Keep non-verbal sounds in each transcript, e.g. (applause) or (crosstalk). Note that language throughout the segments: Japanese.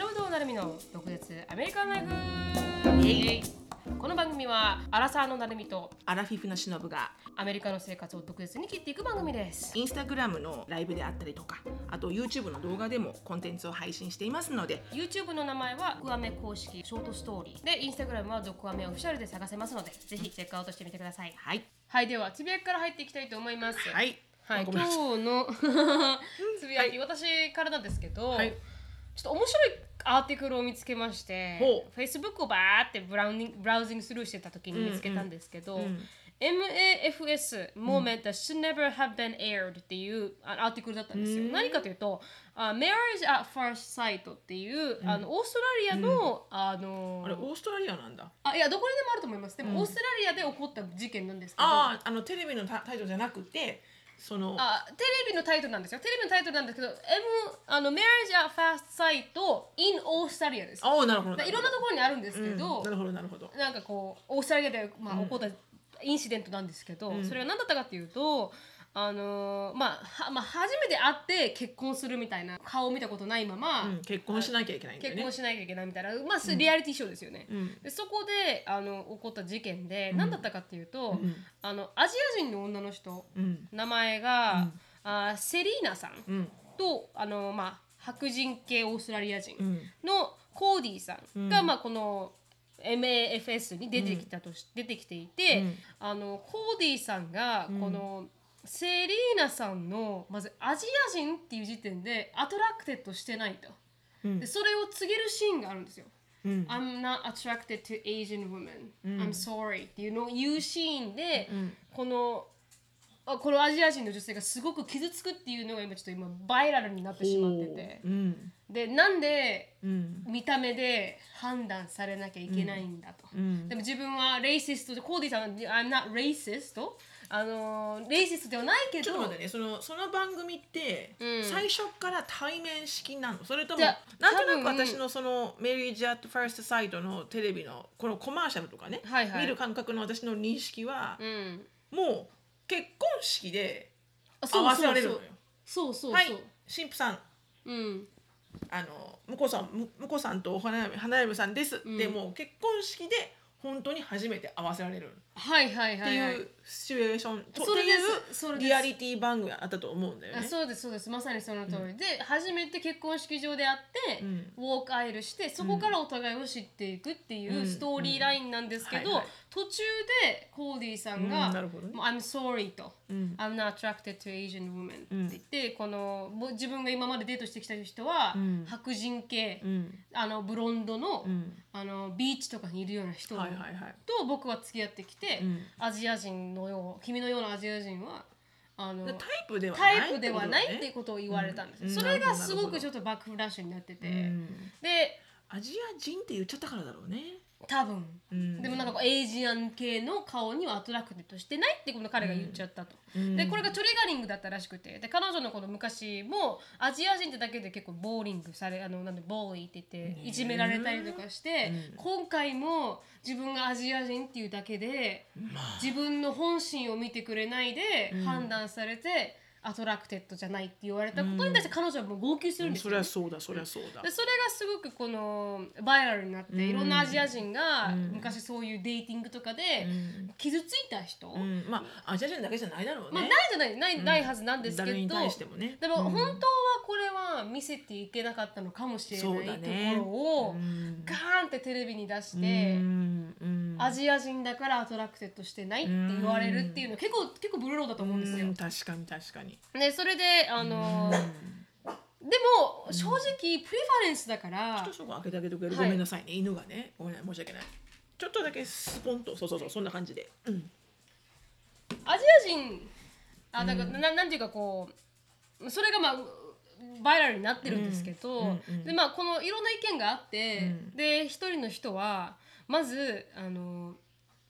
忍となるみの独舌アメリカンライフ。この番組はアラサーのなるみとアラフィフなしのぶがアメリカの生活を独舌に切っていく番組です。インスタグラムのライブであったりとかあと YouTube の動画でもコンテンツを配信していますので YouTube の名前はドクアメ公式ショートストーリー。で Instagram はドクアメオフィシャルで探せますのでぜひチェックアウトしてみてください。はい。はいではつぶやきから入っていきたいと思います。はい。はい、今日の (laughs) つぶやき、私からなんですけど、はい。ちょっと面白いアーティクルを見つけまして Facebook をバーってブラウニングブラウジングスルーしてた時に見つけたんですけど、ん MAFS Moment that should never have been aired っていうあアーティクルだったんですよ。何かというと、あ Marriage at First Sight っていう、あのオーストラリアの、あのあれオーストラリアなんだ。あいやどこにでもあると思います。でも、オーストラリアで起こった事件なんですけど。あああのテレビのタタイトルじゃなくてそのあテレビのタイトルなんですよ。テレビのタイトルなんですけど、M あの Marriage at First Sight in オーストラリアです。ああなるほどだいろんなところにあるんですけど、うんなるほどなるほどなんかこうオーストラリアで、まあ、起こったインシデントなんですけど、それが何だったかっていうと。あのーまあはまあ、初めて会って結婚するみたいな顔を見たことないまま、うん結婚しなきゃいけないね。結婚しなきゃいけないみたいな、まあ、リアリティショーですよね。ん。でそこであの起こった事件で、何だったかっていうと、ん。あのアジア人の女の人、うん。名前が、あセリーナさんうん。とあの、まあ、白人系オーストラリア人うん。のコーディさんが、まあ、この MAFS に出てきたとし、出てきていて、うん。あのコーディさんがこの、セリーナさんのまずアジア人っていう時点で attracted してないと、うん。でそれを告げるシーンがあるんですよ。うん。I'm not attracted to Asian women、I'm sorry っていうのを言うシーンで、ん。このあこのアジア人の女性がすごく傷つくっていうのが今ちょっと今バイラルになってしまってて。う。ん。でなんでうん。見た目で判断されなきゃいけないんだと、ん。でも自分はレイシストでコーディさんは I'm not racist あのレイシストではないけど。ちょっと待ってねそのその番組って、うん。最初から対面式なの？それともなんとなく私のそのメリージャットファーストサイトのテレビのこのコマーシャルとかね、はいはい。見る感覚の私の認識は、うん。もう結婚式であ合わせられるのよ。そうそうそう。はい。神父さん。うん。あの向こうさんむ向こうさんとお花嫁花嫁さんです、でもう結婚式で本当に初めて合わせられるはいはいってはい、はいいうシチュエーション。とっていうリアリティ番組あったと思うんだよね。あそうですそうです。まさにその通り、で初めて結婚式場で会って、ん。ウォークアイルしてそこからお互いを知っていくっていうストーリーラインなんですけど、途中でコーディさんが「うんなるほどね。もう I'm sorry」と、ん。I'm not attracted to Asian women」って言って、この自分が今までデートしてきた人は、ん。白人系、うん。あのブロンドの,、ん。あのビーチとかにいるような人はいはいはい。と僕は付き合ってきて、ん。アジア人のよう君のようなアジア人はあのタイプではなタいイプではないっていうことを言われたんですよ、それがすごくちょっとバックフラッシュになってて、ん。でアジア人って言っちゃったからだろうね。多分、ん。でもなんかこう Asian 系の顔には attracted してないってこの彼が言っちゃったと、でこれが triggering だったらしくて。で彼女のこの昔もアジア人ってだけで結構 bullying されあのなんでボーイって言っていじめられたりとかして、今回も自分がアジア人っていうだけで、自分の本心を見てくれないで判断されて、 attracted じゃないって言われたことに対して彼女はもう号泣するんですそよ、ね。りゃそうだそりゃそうだ。で。それがすごくこの viral になって、いろんなアジア人が昔そういう dating とかで傷ついた人、うん、まあアジア人だけじゃないだろうね。まあないじゃないない,、ないはずなんですけどもね。でも本当はこれは見せていけなかったのかもしれそうないところを、うん。ガーンってテレビに出して、うん。うんアジア人だから attracted してないって言われるっていうのは結構結構 blow low だと思うんですよ。うん確かに確かに。でそれであのーでも正直 preference だからちょっとそこ開けてあげてくれる、はいごめんなさいね。犬がね。ごめんなさい申し訳ない。ちょっとだけスポンとそうそうそうそんな感じで。うん。アジア人あだから、ななんていうかこうそれがまあバイラルになってるんですけど、でまあこのいろんな意見があって、で一人の人はまずあの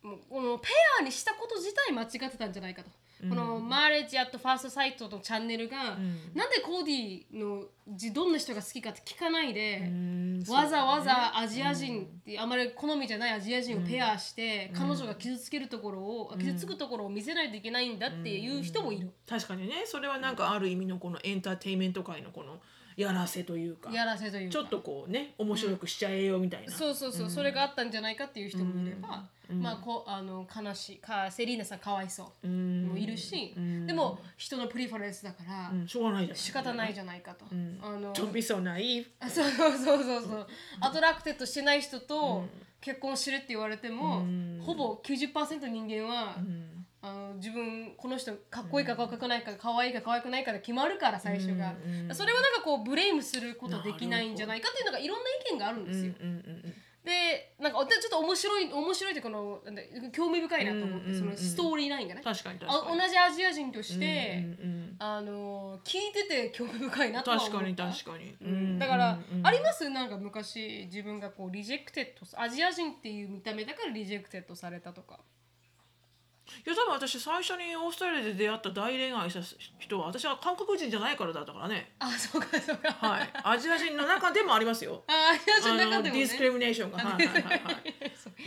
もうこのペアにしたこと自体間違ってたんじゃないかと。このマーレッジアットファーストサイトのチャンネルが、なんでコーディのじどんな人が好きかって聞かないで、うんわざわざアジア人ってあまり好みじゃないアジア人をペアして、彼女が傷つけるところを、傷つくところを見せないといけないんだっていう人もいる。確かにね。それはなんかある意味のこのエンターテインメント界のこのやらせというか。やらせというか。ちょっとこうね面白くしちゃえよみたいな、そうそうそう、それがあったんじゃないかっていう人もいれば、まあこうあの悲しいかセリーナさんかわいそううん。もいるし、でも人の preference だから、うん。しょうがないじゃん仕方ないじゃないかと、あのそうそうそうそうそう。 attracted してない人と結婚してるって言われても、ほぼ90%人間は、あの自分この人かっこいいかかっこよくないか可愛いか可愛くないかで決まるから最初が、それはなんかこう blame することできないんじゃないかっていうのがいろんな意見があるんですよ。うんうんうんでなんかちょっと面白い面白いっていうかこのなんだ興味深いなと思って、うんうんうんそのストーリーラインがね確かに確あかに。同じアジア人として、うんうんあの聞いてて興味深いなとは思った。確かに確かに、うん。だから、あります？なんか昔自分がこう rejected アジア人っていう見た目だから rejected されたとかいや多分私最初にオーストラリアで出会った大恋愛した人は私は韓国人じゃないからだったからね。あそうかそうか、はい。アジア人の中でもありますよ。(laughs) あアジア人の中でもね。ディスクリミネーションが、はいはいはいはい、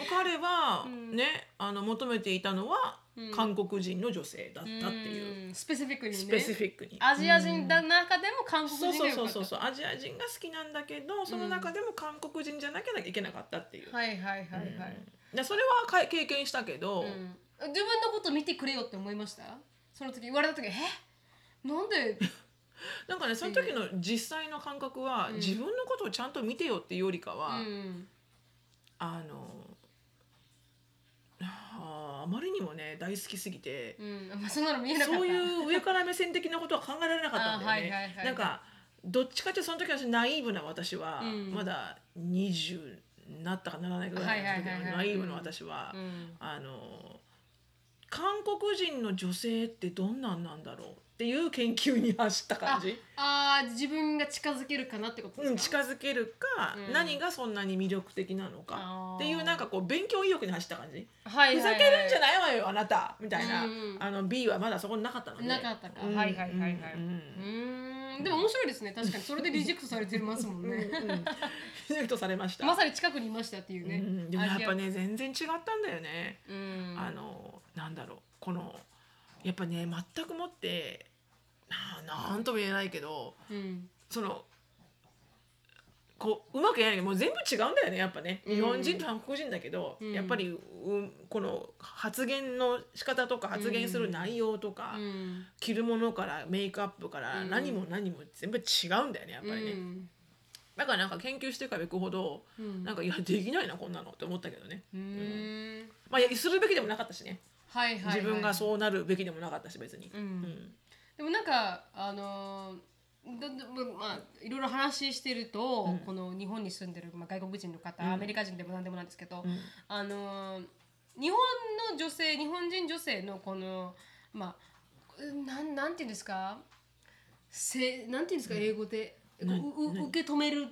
彼はね、あの求めていたのは韓国人の女性だったっていう、うん。スペシフィックにね。スペシフィックに。アジア人の中でも韓国そうそうそうそうそう。アジア人が好きなんだけどその中でも韓国人じゃなきゃいけなかったっていう、はいはいはいはい、でそれはか経験したけど、うん自分のこと見てくれよって思いました？その時言われた時え？なんで？(laughs) なんかねその時の実際の感覚は、自分のことをちゃんと見てよっていうよりかは、うん。あのあまりにもね大好きすぎて、うん。まあそんなの見えなかった。そういう上から目線的なことは考えられなかったんだよね。あはいはいなんかどっちかっていうとその時はナイーブな私は、うん。まだ20なったかならないかぐらいの時ナイーブの私は、うん。あの韓国人の女性ってどんなんなんだろうっていう研究に走った感じ。あ (laughs) あー自分が近づけるかなってことうん、ですか、近づけるか、うん。何がそんなに魅力的なのか。っていうなんかこう勉強意欲に走った感じ、はいふざけるんじゃないわよあなたみたいな、うんうんあの B はまだそこになかったので。なかったか、うんはいはいはいはい。うんでも面白いですね。確かにそれでリジェクトされてますもんね、うんうん。リジェクトされました。まさに近くにいましたっていうね、うん、でもやっぱアね全然違ったんだよね、うん。あのなんだろうこのやっぱね全くもってななんとも言えないけどうん。そのこううまく言えないけどもう全部違うんだよねやっぱね。うん。日本人と韓国人だけど、うん。やっぱり、うん、この発言の仕方とか発言する内容とか、うん。着るものからメイクアップからうん。何も何も全部違うんだよねやっぱりね、うん。だからなんか研究していけばいくほど、うん。なんかいやできないなこんなのって思ったけどね。うーん。まあするべきでもなかったしねはいはい、はい、自分がそうなるべきでもなかったし別に、うん。うん。でもなんかあのーまあいろいろ話してると、うん。この日本に住んでる、まあ、外国人の方、うん。アメリカ人でも何でもなんですけど、うん。あのー日本の女性日本人女性のこのまあうんなんなんていうんですかせなんていうんですか英語で、受け止める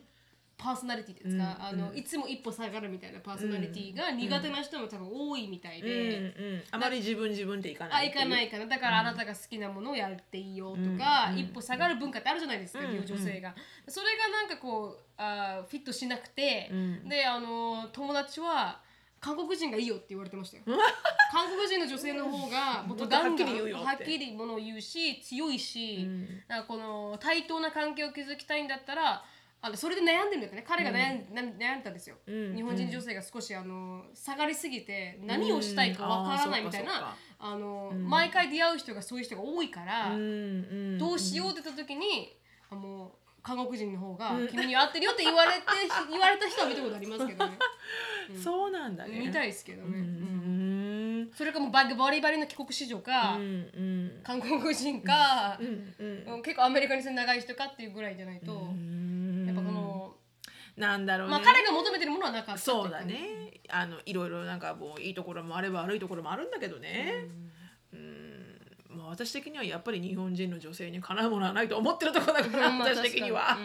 パーソナリティですか、うんあのうん。いつも一歩下がるみたいなパーソナリティが苦手な人も多分多いみたいうんで。うん、あまり自分自分でいかないっていう。かないかな。だからあなたが好きなものをやっていいよとか、うん一歩下がる文化ってあるじゃないですか、うん女性が。それがなんかこうあーフィットしなくて、うん。であの友達は韓国人がいいよって言われてましたよ。(laughs) 韓国人の女性の方が (laughs) もっとガンガンはっきりものを言うし強いし、うん。なんかこの対等な関係を築きたいんだったらあのそれで悩んでるんだよね。彼が悩ん,、な悩んだんですよ、うん日本人女性が少しあの下がりすぎて何をしたいかわからないみたいな、うん。あの、ん。毎回出会う人がそういう人が多いから、どうしようって言った時に、あもう韓国人の方がうん。君に合ってるよって言われて (laughs) 言われた人は見たことありますけどね。(laughs) そうなんだね。見たいですけどね、うんうんそれかもうババリバリの帰国子女か、韓国人か結構アメリカに住んで長い人かっていうぐらいじゃないと、なんだろうね、まあ彼が求めてるものはなかったそうだね。あのいろいろなんかもういいところもあれば悪いところもあるんだけどね。うん。まあ私的にはやっぱり日本人の女性にかなうものはないと思ってるところだから、うんまあ私的には、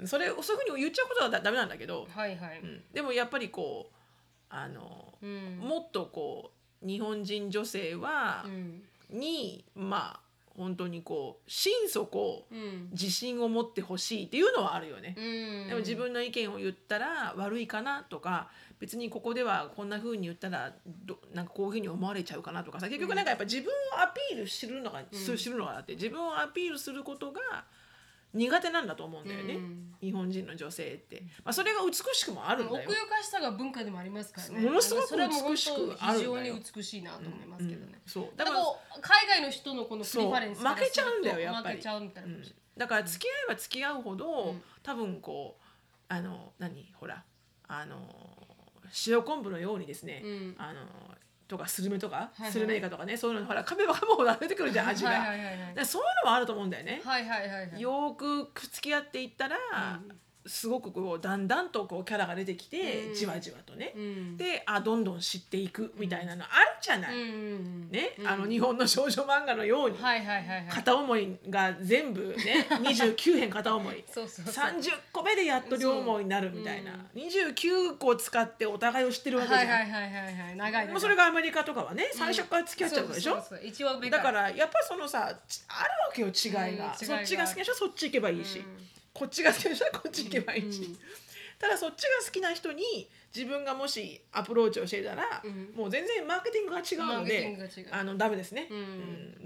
うん。それそういうふうに言っちゃうことはだダメなんだけど、はいはい、うん。でもやっぱりこうあの、うん。もっとこう日本人女性はう、ん。にまあ本当にこう心底うん。自信を持ってほしいっていうのはあるよね。うん。でも自分の意見を言ったら悪いかなとか別にここではこんな風に言ったらどなんかこういう風に思われちゃうかなとかさ結局なんかやっぱ自分をアピールするのが、すするのがあって自分をアピールすることが苦手なんだと思うんだよね、うん。日本人の女性って、まあ、それが美しくもあるんだよ。奥ゆかしさが文化でもありますからね。ものすごく美しく当ある非常に美しいなと思いますけどね、そう。だかだから海外の人のこのプリファレンス負けちゃうんだよやっぱり。負けちゃうみたいな、うん。だから付き合えば付き合うほど、うん。多分こうあの何？ほら。あの塩昆布のようにですね、うん。あのとかスルメとか、スルメイカとかねそういうのほら噛めば噛むほど出てくるじゃん味が、そういうのもあると思うんだよね、はいはいはいはい。よーく付き合っていったら、すごくこうだんだんとこうキャラが出てきて、うん。じわじわとね、うん。であどんどん知っていくみたいなのあるじゃない、うん。うん。うんね、うん。あの日本の少女漫画のように、片思いが全部ね (laughs) 29編片思い。そうそうそう。30個目でやっと両思いになるみたいな、29個使ってお互いを知ってるわけじゃん、はいもうそれがアメリカとかはね最初から付き合っちゃうでしょ、だからやっぱりそのさちあるわけよ違いが、そっちが好きな人はそっち行けばいいし、うんこっちが好きな人はこっち行けばいいし、うんただそっちが好きな人に自分がもしアプローチをしていたら、うん。もう全然マーケティングが違うのであのダメですね、うん。う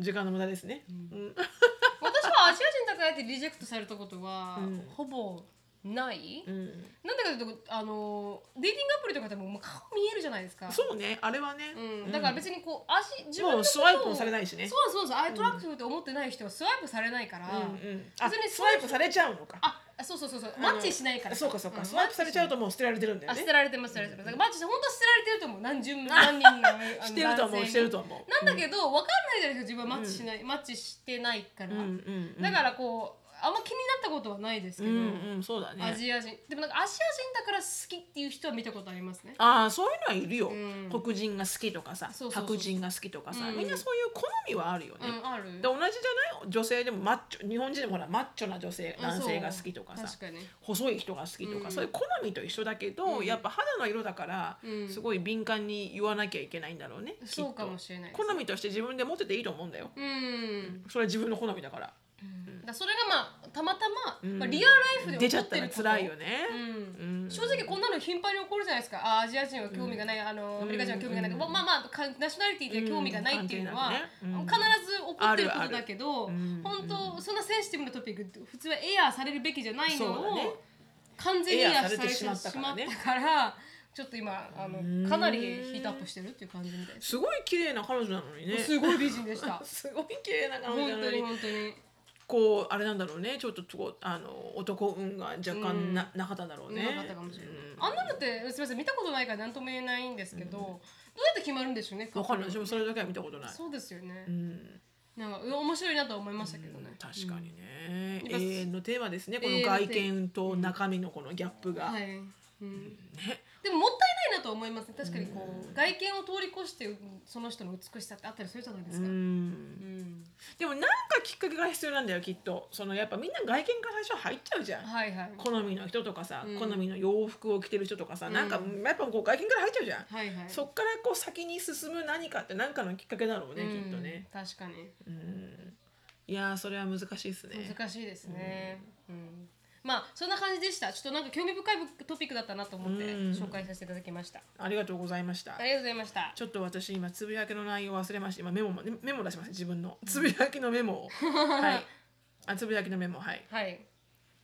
ん。時間の無駄ですね、うん。(laughs) 私はアジア人だからって reject されたことは、うん。ほぼない、うん。なんだかというとあの dating アプリとかでももう顔見えるじゃないですか。そうねあれはね、うん、だから別にこう足自分ものうスワイプもされないしね。そうそうそう attractive って思ってない人はスワイプされないから、うんうん、にスワイプされちゃうのか。あそうそうそうそうマッチしないからそうかそうか、んスワイプされちゃうともう捨てられてるんだよね。あ捨てられてます捨てられてます。だからマッチして本当捨てられてると思う何十 (laughs) 何人のしてると思うしてると思う。なんだけど分かんないじゃないですか自分はマッチしない、マッチしてないから、うんうんうん。だからこうあんま気になったことはないですけど、うんうんそうだね。アジア人。でもなんかアジア人だから好きっていう人は見たことありますね。ああそういうのはいるよ、うん。黒人が好きとかさ白人が好きとかさ、うん。みんなそういう好みはあるよね、うんある。で同じじゃない？女性でもマッチョ日本人でもほらマッチョな女性男性が好きとかさ細い人が好きとか、うん。そういう好みと一緒だけど、うん。やっぱ肌の色だから、うん。すごい敏感に言わなきゃいけないんだろうねそうかもしれない好みとして自分で持ってていいと思うんだよ。うん、それは自分の好みだからだそれがまあたまたま、うん。まあ、リアルライフで出ちゃったら起こ。ってること辛いよね、うん。うん。正直こんなの頻繁に起こるじゃないですか。あアジア人は興味がない、あのアメリカ人は興味がない、うん。まあまあまあかナショナリティで興味がないっていうのは、うん。関係なくね。うん。必ず起こってることだけど、うん本当そんなセンシティブなトピックって普通はエアーされるべきじゃないのを、そうだね。完全にエアーされてしまったたからねちょっと今あうん。のかなりヒートアップしてるっていう感じみたいです。すごい綺麗な彼女なのにね。すごい美人でした。(laughs) すごい綺麗な彼女なのに本当に。こうあれなんだろうね。ちょっとあの男運が若干な,、なかっただろうね。なかったかもしれない。うん。あんなのってすみません見たことないから何とも言えないんですけど、どうやって決まるんでしょうね。わかんない。私もそれだけは見たことない。そうですよね。う。ん。なんか面白いなとは思いましたけどね。確かにね、うん。永遠のテーマですねこの外見と中身のこのギャップが、はい。うん。ねでももったいないなと思いますね。確かにこう外見を通り越してその人の美しさってあったりするじゃないですうか。うんん。でもなんかきっかけが必要なんだよきっとそのやっぱみんな外見から最初入っちゃうじゃんはいはい。好みの人とかさ、うん好みの洋服を着てる人とかさ、うんなんかやっぱこう外見から入っちゃうじゃん、はいはい。そっからこう先に進む何かって何かのきっかけだろうね、うんきっとね。確かに。うんいやーそれは難しいですね難しいですね。うん。まあそんな感じでした。ちょっとなんか興味深いトピックだったなと思ってうん。紹介させていただきました。ありがとうございました。ありがとうございました。ちょっと私今つぶやきの内容忘れました。今メモもメモ出しました。自分の。つぶやきのメモを。(laughs) はい。あつぶやきのメモ。はい。はい。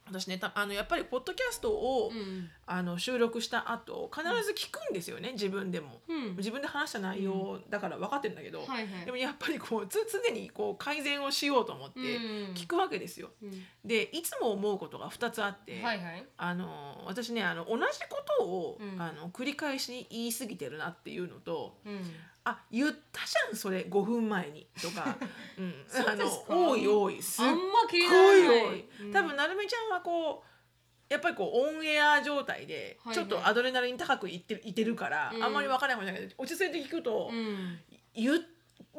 私ねたあのやっぱりポッドキャストを、うん。あの収録した後必ず聞くんですよね、自分でも、うん自分で話した内容だから分かってるんだけど、はいはいでもやっぱりこうつ常にこう改善をしようと思ってうん聞くわけですよ。うんでいつも思うことが2つあって、はいはい。あの私ねあの同じことを、うんあの繰り返し言い過ぎてるなっていうのとうん。あ言ったじゃんそれ5分前にとか、(laughs) うん、あの多い多い。すっごい多い、うん多分なるみちゃんはこうやっぱりこうオンエア状態ではいちょっとアドレナリン高くいっていてるから、うん。あんまり分からないかもしれないけど落ち着いて聞くと、うん。言っ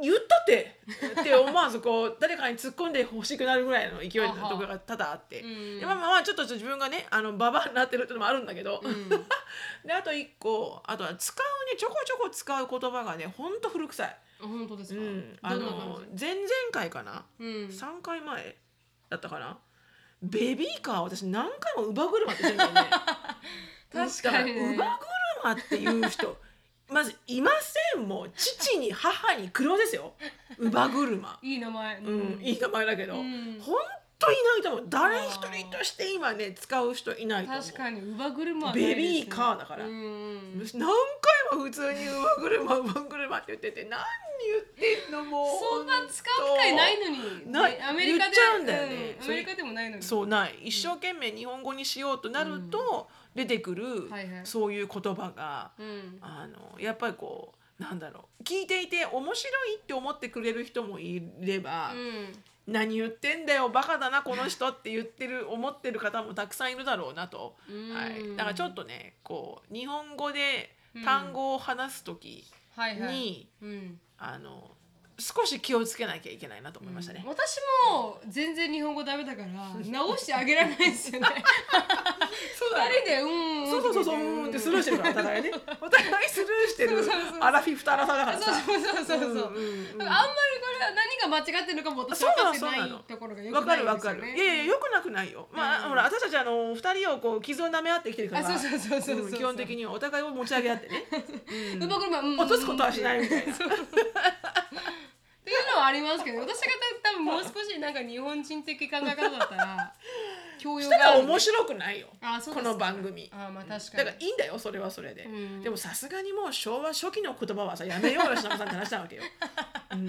言ったってって思わずこう誰かに突っ込んでほしくなるぐらいの勢いのところが多々あって、うんでまあまあまあちょっと自分がねあのババアになってるっていうのもあるんだけど、うん。であと一個あとは使うねちょこちょこ使う言葉がねほんと古臭い。本当ですか？うん、あの感前々回かな、じ。うん。3回前だったかな？ベビーカー私何回も乳母車って言ってるんだよね (laughs) 確かにね乳母車っていう人まずいませんもう父に母に黒ですよ。(laughs) 乳母車。いい名前。うん、いい名前だけど、うん。本といないと思う。誰一人として今ね使う人いないと思う。確かに乳母車ね。ベビーカーだから。うん何回も普通に「馬車馬車」って言ってて何言ってんのもうそんな使う機会ないのに。なアメリカで言っちゃうんだよね。うん。アメリカでもないのに。そうない。一生懸命日本語にしようとなると出てくる、はいはい。そういう言葉が、うん。あのやっぱりこうなんだろう。聞いていて面白いって思ってくれる人もいれば、うん。何言ってんだよバカだなこの人って言ってる思ってる方もたくさんいるだろうなと、うん。はい、だからちょっとねこう日本語で単語を話す時に、はいはい。うん。あの少し気をつけなきゃいけないなと思いましたね。私も全然日本語ダメだから直してあげられないんですよね。(laughs) そうだね。二人でうんそうそうそうそううんってスルーしてるからお互いね。お互いスルーしてる。アラフィフとアラサーだからそうさそうそうそうそう、うんうんうん。だからあんまりこれは何が間違ってるのかも私分かってないところがよわくないかるわかんですよねるいやいやよくなくないよ。まあ、うん。ほら私たちあの二人をこう傷を舐め合ってきてるからあそうそうそうそうそう。うん基本的にはお互いを持ち上げ合ってね、(laughs) うん落とすことはしないみたいなっていうのはありますけど私が多分もう少しなんか日本人的考え方だったら (laughs) 教養したらがある面白くないよ。あそうです。この番組。あまあ確かに。だからいいんだよそれはそれで、うん。でもさすがにもう昭和初期の言葉はさやめようよしのぶさんって話なわけよ、う (laughs) ん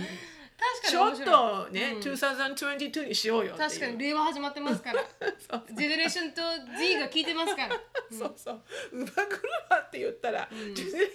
ちょっとね、うん。2022にしようよ確かに令和始まってますから。(laughs) そうジェネレーションと Z が聞いてますから。そうそう。乳母車って言ったら、ジェネレーシ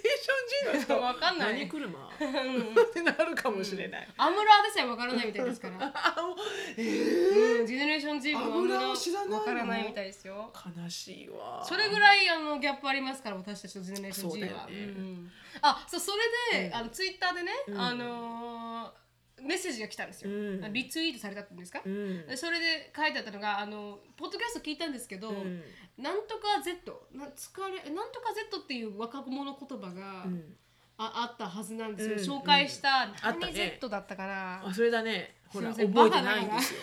ョン G の人わかんない。何車？ってなるかもしれない、アムラーでさえわからないみたいですから。(laughs) えー。うんジェネレーション Z もアムララーを知らないの？わからないみたいですよ。悲しいわ。それぐらいあのギャップありますから私たちとジェネレーション G は。そうね。ん。あそうそれで、あのツイッターでね、あのーメッセージが来たんですよ、うん。リツイートされたんですか、うん。でそれで書いてあったのがあのポッドキャスト聞いたんですけど、ん。なんとか Z な疲れなんとか Z っていう若者言葉が、ん。ああったはずなんですよ、うん。紹介した、何ね。Z だったかな、あそれだね。ほら覚えてないんですよ。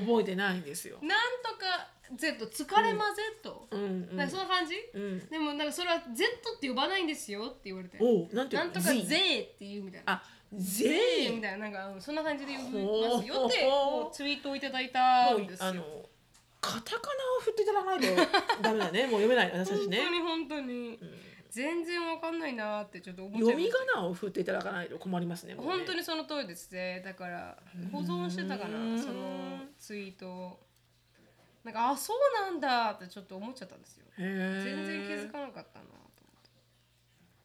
覚えてないんですよ。なんとか Z 疲れま Z、うん。うん。なんかそんな感じ、うん。でもなんかそれは Z って呼ばないんですよって言われて。なんてなんとか Z 税っていうみたいな。あ税みたいななんかうんそんな感じで呼びますよってツイートをいただいたんですよ。あのカタカナを振っていただかないとダメだね。(laughs) もう読めない私たちね。本当に本当に、全然わかんないなーってちょっと思っちゃい読み仮名を振っていただかないと困りますねね。本当にその通りですね。だから保存してたかうなんそのツイートを。なんかあそうなんだってちょっと思っちゃったんですよ。全然気づかなかったなと思って。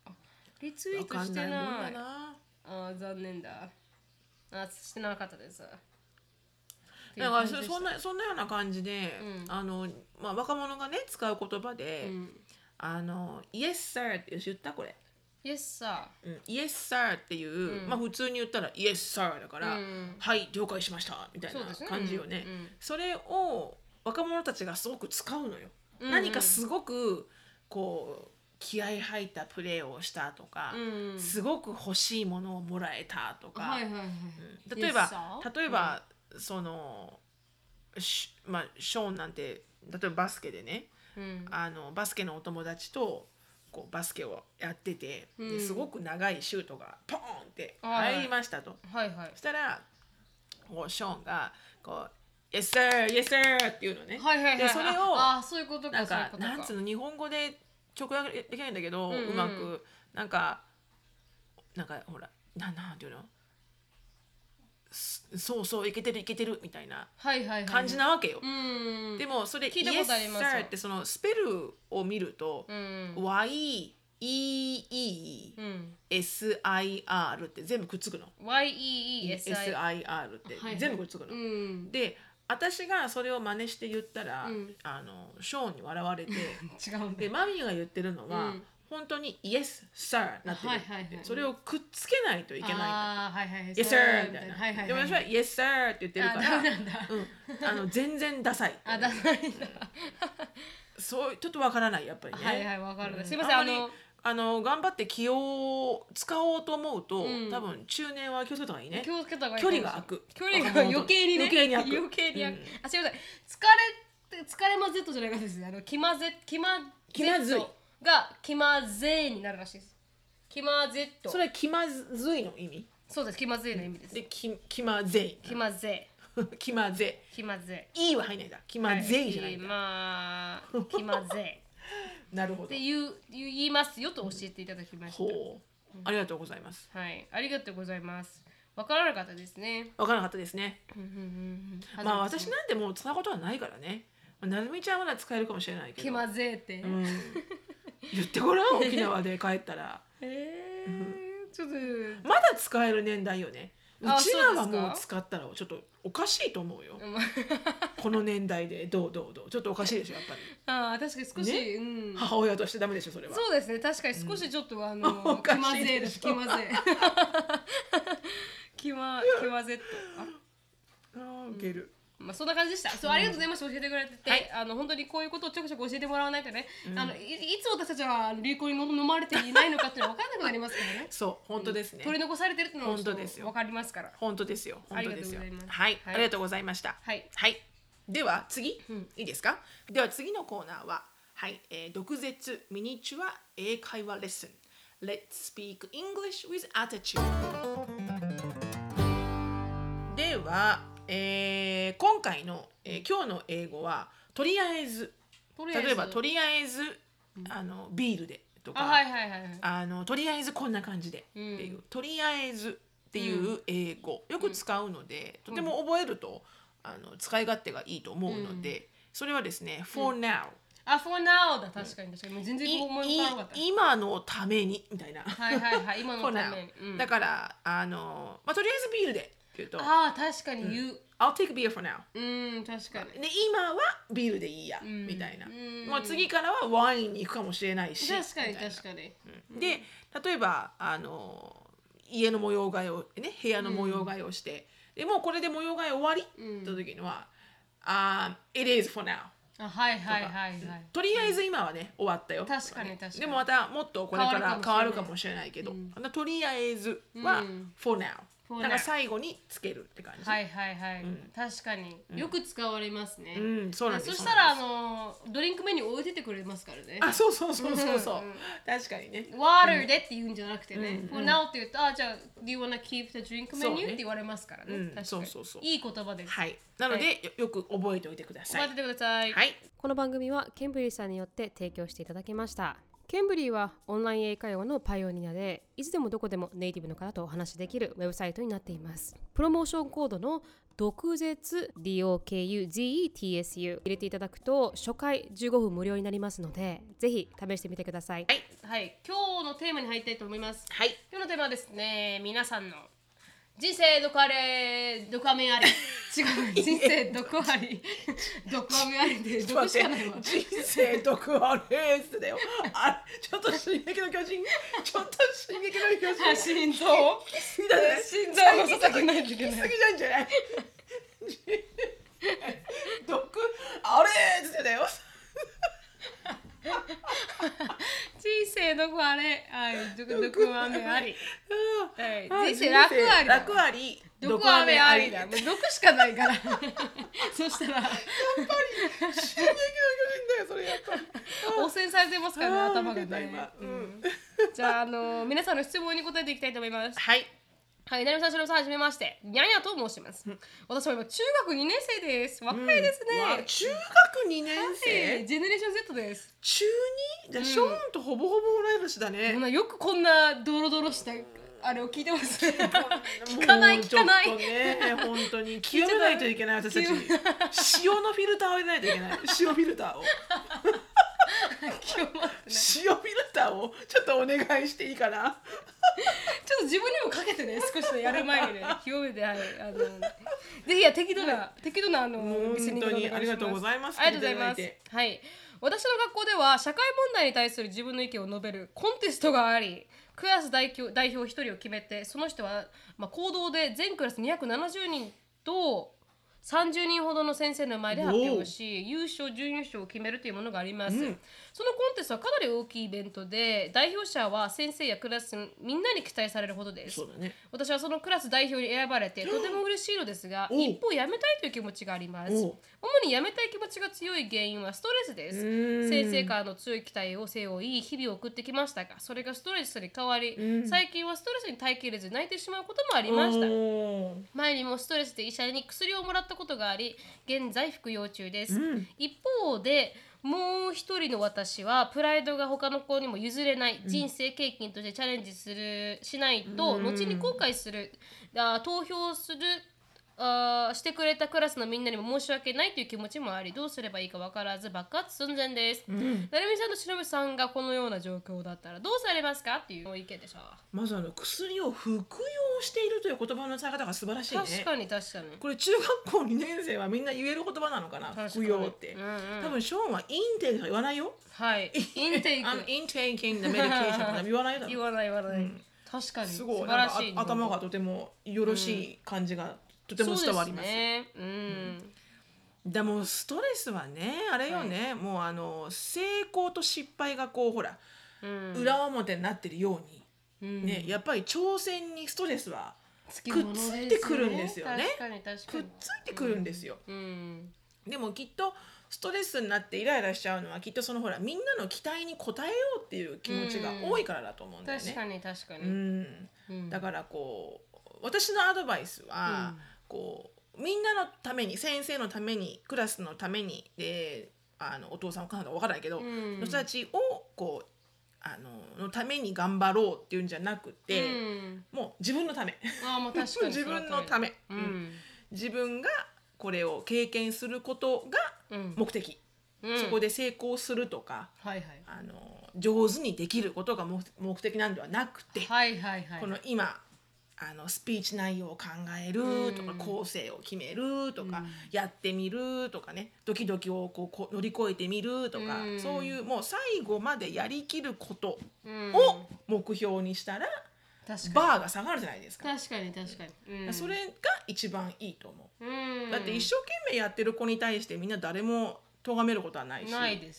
あリツイーわトしてない。かんなあー残念だ。あしてなかったです。(laughs) だからそそんなそんなような感じで、うん。あのまあ若者がね使う言葉で、うん。あの Yes sir って言ったこれ。Yes sir うん、Yes sir っていう、まあ普通に言ったら Yes sir だから、うん。はい了解しましたみたいな感じよね。うん。うん。それを若者たちがすごく使うのよ。うん。何かすごくこう気合い入ったプレーをしたとか、うん。すごく欲しいものをもらえたとか、はいはいはい、例えば例えば、そのしまあショーンなんて例えばバスケでねうん。あのバスケのお友達とこうバスケをやってて、うん。ですごく長いシュートがポーンってはい。入りましたと。はいはい。そしたらこうショーンがこう「Yes sir! Yes sir!」っていうのね。はいはいはいでそれをああそういうことかなんかそういうことか。なんつうの日本語で直訳できないんだけど、ううん。うんまく。なんかなんかほらななんていうの？すそうそういけてるいけてるみたいな感じなわけよ。うん。でもそれ「聞いたことあります Yes sir」ってそのスペルを見るとうん。YEESIR って全部くっつくの。YEESI SIR って全部くっつくの。うん。で私がそれを真似して言ったら、うん。あのショーンに笑われて (laughs) 違うでマミーが言ってるのは、うん。本当に「Yes sir」なってる、はいはいはいそれをくっつけないといけない。んだ。ああはいはいはい。Yes sir みたいな。はいはいでも私は Yes sir って言ってるから、うん、あの全然ダサい。あだないんだ。そうちょっとわからないやっぱりね。はいはいわかる。うん。すいませんあのあの頑張って気を使おうと思うと、うん。多分中年は気をつけた方がいいね。気。をつけた方がいい距かもしれない。離が空く。距離が余計にね。余計に空く。余計に空く。うん。あすいません。疲れて疲れま Z じゃないかです。ねあの気まぜ気ま気まずい。Z が気まぜになるらしいです。気ま Z それは気まずいの意味？そうです。気まずいの意味です。で気気まぜい。気まぜ (laughs) 気まぜ気まぜい。いは入んないんだ。気まぜいじゃないんだ、まあ気まぜ (laughs) なるほど。って言う言いますよと教えていただきました。ほう。ありがとうございます。はい。ありがとうございます。わからなかったですね。わからなかったですね。まあ私なんてもう使うことはないからね。まあなるみちゃんはまだ使えるかもしれないけど。気まぜって、うん、言ってごらん (laughs) 沖縄で帰ったら。えー、ちょっと。まだ使える年代よねうあちらはそうですか。もう使ったらちょっとおかしいと思うよ。ま (laughs) この年代で。どうどうどう。ちょっとおかしいでしょやっぱり。ああ確かに少し、ね？うん。母親としてダメでしょそれは。そうですね。確かに少しちょっと、あ (laughs) おのかしい気まぜでしょです。気まぜ (laughs) 気ま気まぜっと。あ。あーウケる、まあそんな感じでした。そうありがとうございました。教えてくれてて、はい。あの本当にこういうことをちょくちょく教えてもらわないとね、あのいいつ私たちは流行に飲まれていないのかっていうのは分からなくなりますからね。(laughs) そう本当ですね、取り残されてるっていうのも本当ですよ。分かりますから。本当ですよ。本当ですよ。ありがとうございます。はい、はいありがとうございました。はい。はい、では次、うんいいですか？では次のコーナーははい、えー、毒舌ミニチュア英会話レッスン。Let's speak English with attitude では、えー、今回の、えー、今日の英語はとりあえず例えばとりあえずあのビールでとかとりあえずこんな感じで。っていう、とりあえずっていう英語、よく使うので、とても覚えるとあの使い勝手がいいと思うので、それはですね、for now、あ for now だ確かに確かに。全然い思い浮かばなかった。い今のためにみたいな。はいはいはい今のために。(laughs) うん。だからあの、まあ、とりあえずビールでって言うと、ああ確かに言う。I'll take a beer for now。うん確かに。で今はビールでいいや、ん。みたいな、うん。まあ、次からはワインに行くかもしれないし確かに確かに。で例えばあの家の模様替えをね部屋の模様替えをして、でもうこれで模様替え終わり、うん。って時には「あ It is for now あはいはいはいはい。」とりあえず今はね終わったよ。確かに確かに。でもまたもっとこれから変わるかももしれない。けど、とりあえずはうん。for now、だから最後につけるって感じ、はいはいはい、確かに。よく使われますね、うんそうなんです。そしたらあのドリンクメニュー置いててくれますからね。あそうそうそうそう。そう、うん。確かにね。water でって言うんじゃなくてね、うん for now って言うとあじゃあ do you wanna keep the drink そう menu、ね。って言われますからね、うん。確かに。そうそうそう。いい言葉です、はい。なので、よよく覚えておいてください。覚えててください、はい。この番組はケンブリーさんによって提供していただきましたケンブリーはオンライン英会話のパイオニアでいつでもどこでもネイティブの方とお話しできるウェブサイトになっています。プロモーションコードの毒舌 DOKUZETSU 入れていただくと初回15分無料になりますのでぜひ試してみてください。はい、はい、今日のテーマに入りたいと思います。はい。今日のテーマはですね皆さんの人生毒あれ毒アメあり (laughs) 違う人生毒あり (laughs) 毒アメありで毒しかないわ人生毒あれっすだよ。あ、ちょっと進撃の巨人。ちょっと進撃の巨人。心臓。心臓を支えないといけない好きなんじゃない。毒あれっつってたよ。人生毒あれはい毒毒アメありはい。あ人生楽ありだ楽あり。毒アメありだ。もう毒しかないから。(laughs) そしたら。進撃の巨人だよそれやっぱり。(laughs) 汚染されてますからね頭がね。今。うん。じゃああの皆さんの質問に答えていきたいと思います。はい。はい、なるみさん、しのぶさん、はじめまして。にゃにゃと申します。私は今、中学2年生です。若いですね。わ中学二年はい生。ジェネレーション Z です。中二？じゃあショーンとほぼほぼ同い年だね。よくこんなドロドロしたあれを聞いてます。(laughs) 聞かない聞かないね本当に清めないといけない私たち (laughs) 塩のフィルターを入れないといけない塩フィルターを塩フィルターをちょっとお願いしていいかな？ょっと自分にもかけてね、少しやる前にね、(laughs) 清めて、はい、あの。ぜひや適度な、適度なあの、本当にありがとうございますありがとうございます。はい。私の学校では社会問題に対する自分の意見を述べるコンテストがあり、クラス代表代表1人を決めて、その人は、まあ、行動で全クラス270人と30人ほどの先生の前で発表し優勝準優勝を決めるというものがあります、うん。そのコンテストはかなり大きいイベントで代表者は先生やクラスみんなに期待されるほどです。ね。私はそのクラス代表に選ばれてとても嬉しいのですが一方辞めたいという気持ちがあります。主に辞めたい気持ちが強い原因はストレスです。うん。先生からの強い期待を背負い日々を送ってきましたがそれがストレスに変わりうん。最近はストレスに耐えきれず泣いてしまうこともありました。前にもストレスで医者に薬をもらったことがあり現在服用中です、うん。一方でもう一人の私はプライドが他の子にも譲れない人生経験としてチャレンジするしないとうん。後に後悔するあ投票するあしてくれたクラスのみんなにも申し訳ないという気持ちもありどうすればいいか分からず爆発寸前です。うんなるみさんとしのぶさんがこのような状況だったらどうされますかっていう意見でしょまずあの薬を服用しているという言葉の使い方が素晴らしいね確かに確かに。これ中学校2年生はみんな言える言葉なのかな？服用って、うんうん多分ショーンはインテイク言わないよ？はい。(laughs) インテイク I'm。in taking the medication 言わないだ (laughs) 言ろわない言わない。確かに。すごい素晴らしい。頭がとてもよろしい感じがとても伝わりますそうですね。うん。でもストレスはねあれよね、もうあの成功と失敗がこうほら、うん。裏表になってるように、うんねやっぱり挑戦にストレスはくっついてくるんですよね確かに確かに。くっついてくるんですよ、うん。でもきっとストレスになってイライラしちゃうのはきっとそのほらみんなの期待に応えようっていう気持ちが多いからだと思うんだよね。確かに確かに。うんうんだからこう私のアドバイスは、こうみんなのために先生のためにクラスのためにであのお父さんお母さんか分からないけど、うんの人たちをこうあののために頑張ろうっていうんじゃなくて、うん。もう自分のためああもう確かに。(laughs) 自分のため、ううんん。自分がこれを経験することがうん。目的、うんそこで成功するとかはいはい。あの上手にできることが目目的なんではなくて、はいはいはい。この今あのスピーチ内容を考えるとか、うん構成を決めるとか、うんやってみるとかねドキドキをこうこう乗り越えてみるとか、うんそういうもう最後までやりきることうんを目標にしたら、バーが下がるじゃないですか。確かに確かに。うんそれが一番いいと思う。うん。だって一生懸命やってる子に対してみんな誰も咎めることはないし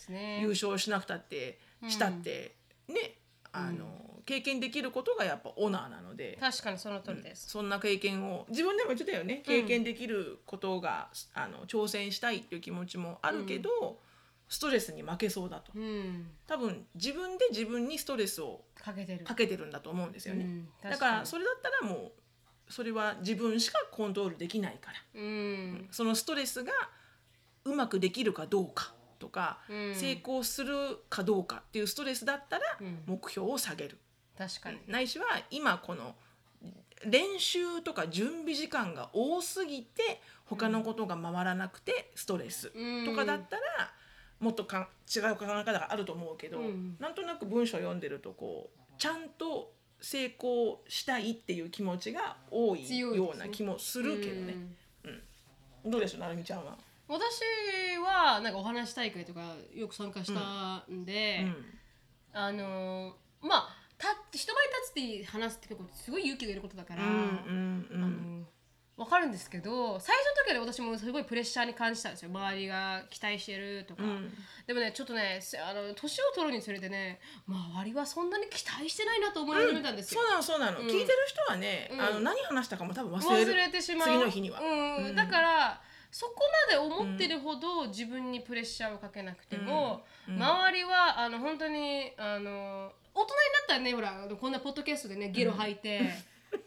ね。優勝しなくたってしたって、ねあの、経験できることがやっぱオナーなので。確かにその通りです。そんな経験を自分でも言ってたよね。経験できることが、あの挑戦したいっていう気持ちもあるけど、ストレスに負けそうだと。うん。多分自分で自分にストレスをかけてる。かけてるんだと思うんですよね、うん。だからそれだったらもうそれは自分しかコントロールできないから。うん。そのストレスがうまくできるかどうかとか、うん。成功するかどうかっていうストレスだったらうん。目標を下げる、確かに。ないしは今この練習とか準備時間が多すぎて他のことが回らなくてストレスうん。とかだったらもっとか違う考え方があると思うけど、うん。なんとなく文章読んでるとこうちゃんと成功したいっていう気持ちが多いような気もするけどね。どうでしょうなるみちゃんは？私はなんかお話し大会とかよく参加したんで、うん。あのーまあた人前に立つって話すって結構すごい勇気がいることだから、うんうんうあん。のわかるんですけど最初の時は私もすごいプレッシャーに感じたんですよ。周りが期待してるとか、うん。でもねちょっとねせあの年を取るにつれてね周りはそんなに期待してないなと思い始めたんですよ、そうなのそうなの、うん。聞いてる人はね、うん。あの何話したかも多分忘れる。忘れてしまう。次の日には。うん。うん。だからそこまで思ってるほど自分にプレッシャーをかけなくても、うん。周りはあの本当にあの大人になったらねほらこんなポッドキャストでねゲロ吐いて、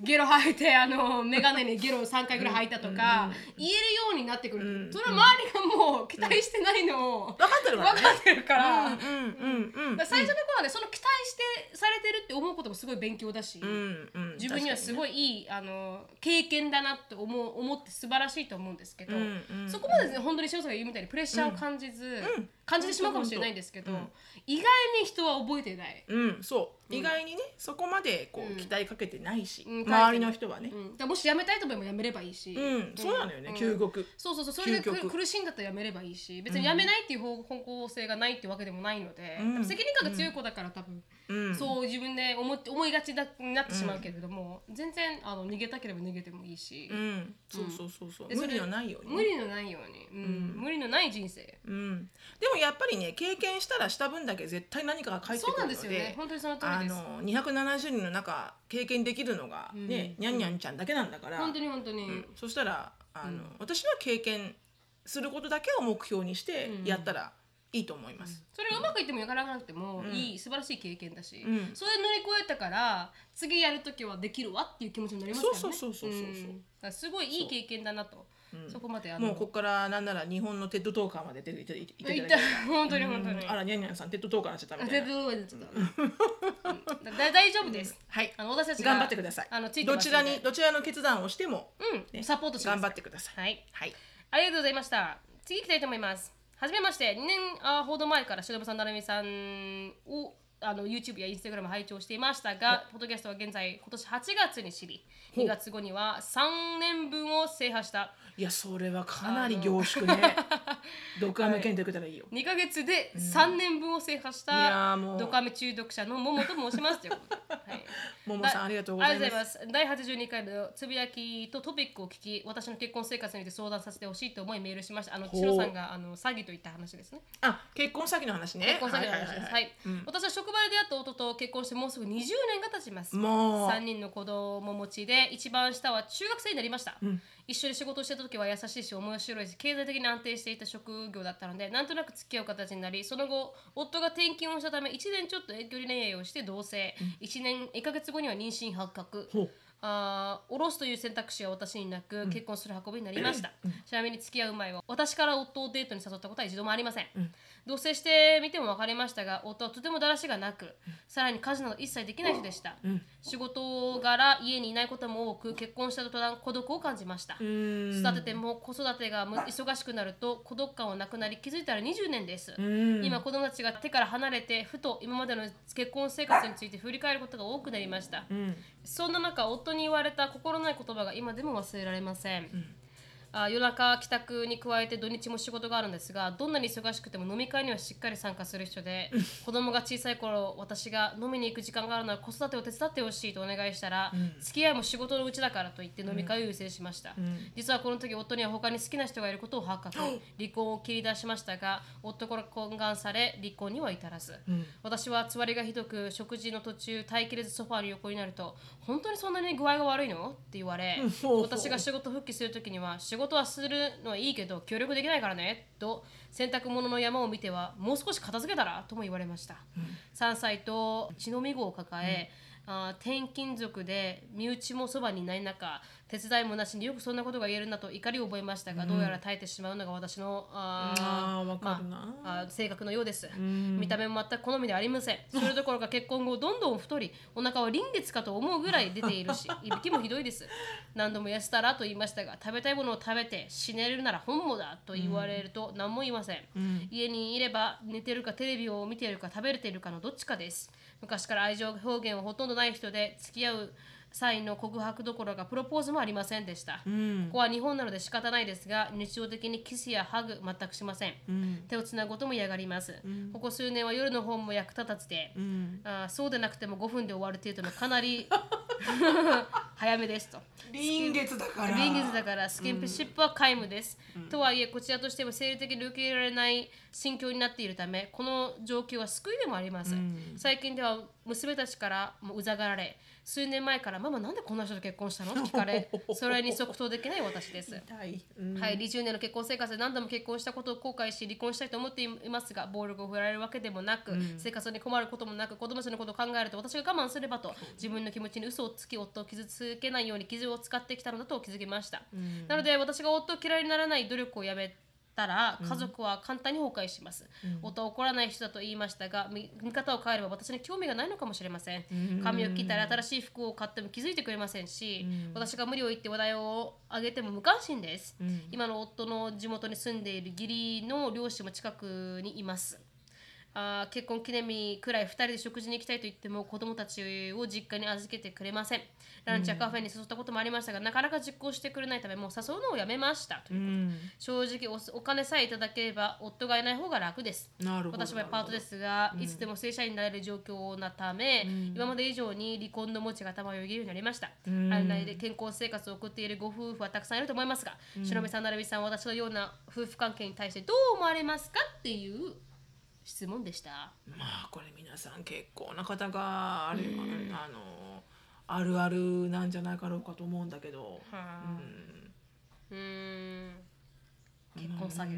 ゲロ吐いてあの眼鏡にゲロを3回ぐらい吐いたとか、言えるようになってくる、うんそれは周りがもう期待してないのを分かってるからね。分かってるから。最初の頃はねその期待してされてるって思うこともすごい勉強だし、自分にはすごい。いいいあの経験だなって思う思って素晴らしいと思うんですけど、そこまでね本当に塩さんが言うみたいにプレッシャーを感じず、ん感じてしまうかもしれないんですけど、うん意外に人は覚えてない。うん、そう。意外にねそこまでこう期待かけてないし、うん周りの人はね。もし辞めたいと思えば辞めればいいし、うん、そうなのよね、うん。究極そうそうそうそれで苦しんだったら辞めればいいし別に辞めないっていう方方向性がないってわけでもないので、責任感が強い子だから多分、うん。そう自分で思って思いがちだになってしまうけれども、全然あの逃げたければ逃げてもいいし。う、ん、そうそうそうそう、無理のないように。ね、無理のないように、うん。無理のない人生。うん、でもやっぱりね経験したらした分だけ絶対何かが返ってそうなくるのでんですよね。本当にその通りです。あの270人の中経験できるのがね、うん。にゃんにゃんちゃんだけなんだから、本当に本当に、うん。そしたらあの、私は経験することだけを目標にしてやったらいいと思います。それがうまくいってもいかなくてもいい、素晴らしい経験だし、うん。それ乗り越えたから次やるときはできるわっていう気持ちになりますからね。そうそうそうそうそうすごいいい経験だなと。そこまであのもうここからなんなら日本のテッドトーカーまで出ていただいて。いた。だ本当に本当に。あらにゃんにゃんさんテッドトーカーになっちゃったみたいな。あ全部ちょっとうん。だ大丈夫です。はい。あの私たちが頑張ってください。あのついてどちらにどちらの決断をしてもうん。サポートします。頑張ってください。はい。はい。ありがとうございました。次行きたいと思います。はじめまして、2年あほど前から白山さん、成美さんをあの YouTube や Instagram 拝聴していましたが、ポッドキャストは現在、今年8月に知り、ほう2月後には3 (laughs) 年分を制覇したいやそれはかなり凝縮ね。ドクアメ検定受けたらいいよ。2ヶ月で3年分を制覇しいやーもうたドカメ中毒者のももと申しますということで。はい (laughs) ももさんありがとうございます。ありがとうございます。第82回のつぶやきとトピックを聞き、私の結婚生活について相談させてほしいと思いメールしました。あの、ほうシロさんがあの詐欺といった話ですね。あ結婚詐欺の話ね。結婚詐欺の話です。はいいははいはいうん私は職場で出会った夫と結婚してもうすぐ20年が経ちます。もう3人の子供持ちで一番下は中学生になりました、一緒に仕事をしてた時は優しいし面白いし経済的に安定していた職業だったのでなんとなく付き合う形になりその後夫が転勤をしたため1年ちょっと遠距離恋愛をして同棲、1年1ヶ月後には妊娠発覚。あー下ろすという選択肢は私になく、結婚する運びになりました、ちなみに付き合う前は私から夫をデートに誘ったことは一度もありません、同棲してみても分かりましたが夫はとてもだらしがなく、さらに家事など一切できない人でした、仕事柄家にいないことも多く結婚した途端孤独を感じました、育てても子育てがむ忙しくなると孤独感はなくなり気づいたら20年です、うん。今子供たちが手から離れてふと今までの結婚生活について振り返ることが多くなりました、うん。そんな中夫に言われた心ない言葉が今でも忘れられません、あ夜中帰宅に加えて土日も仕事があるんですがどんなに忙しくても飲み会にはしっかり参加する人で子供が小さい頃私が飲みに行く時間があるなら子育てを手伝ってほしいとお願いしたら、付き合いも仕事のうちだからと言って飲み会を優先しました、実はこの時夫には他に好きな人がいることを発覚離婚を切り出しましたが夫から懇願され離婚には至らず、私はつわりがひどく食事の途中耐えきれずソファーに横になると本当にそんなに具合が悪いの？って言われ私が仕事復帰する時には仕事はするのはいいけど協力できないからねと洗濯物の山を見てはもう少し片付けたらとも言われました、3歳と血のみ子を抱え、あー転勤族で身内もそばにいない中手伝いもなしによくそんなことが言えるんだと怒りを覚えましたが、どうやら耐えてしまうのが私のあーあ性格のようです、見た目も全く好みではありません。(laughs) それどころか結婚後どんどん太りお腹は臨月かと思うぐらい出ているしいびきもひどいです。何度も痩せたらと言いましたが食べたいものを食べて死ねるなら本望だと言われると何も言いません、家にいれば寝てるかテレビを見ているか食べれているかのどっちかです昔から愛情表現はほとんどない人で付き合う際の告白どころかプロポーズもありませんでした、ここは日本なので仕方ないですが日常的にキスやハグ全くしません、手をつなぐことも嫌がります、ここ数年は夜の本も役立たずで、あーそうでなくても5分で終わる程度のかなり (laughs) 早めですと。臨月だから。臨月だからスキンシップは皆無です、とはいえこちらとしても生理的に受け入れられない心境になっているためこの状況は救いでもあります、最近では娘たちからもうざがられ数年前から「ママなんでこんな人と結婚したの?」と聞かれ (laughs) それに即答できない私です。はい、20年の結婚生活で何度も結婚したことを後悔し離婚したいと思っていますが暴力を振られるわけでもなく、生活に困ることもなく子供たちのことを考えると私が我慢すればと自分の気持ちに嘘をつき夫を傷つけないように傷を使ってきたのだと気づきました、なので私が夫を嫌いにならない努力をやめたら家族は簡単に崩壊します、夫は怒らない人だと言いましたが見見方を変えれば私に興味がないのかもしれません、髪を切ったり新しい服を買っても気づいてくれませんし、私が無理を言って話題を上げても無関心です、今の夫の地元に住んでいる義理の両親も近くにいますあー結婚記念日くらい2人で食事に行きたいと言っても子供たちを実家に預けてくれません。ランチやカフェに誘ったこともありましたが、なかなか実行してくれないためもう誘うのをやめました。ということで、正直おお金さえいただければ夫がいない方が楽です。なるほど。私はパートですが、いつでも正社員になれる状況なため、今まで以上に離婚の持ちが頭をよぎるようになりました、案内で健康生活を送っているご夫婦はたくさんいると思いますが、篠見さん、成美さん、私のような夫婦関係に対してどう思われますかっていう質問でした？まあこれ皆さん結構な方があれ、あのあるあるなんじゃないかろうかと思うんだけど、はあ。うーん。結婚詐欺。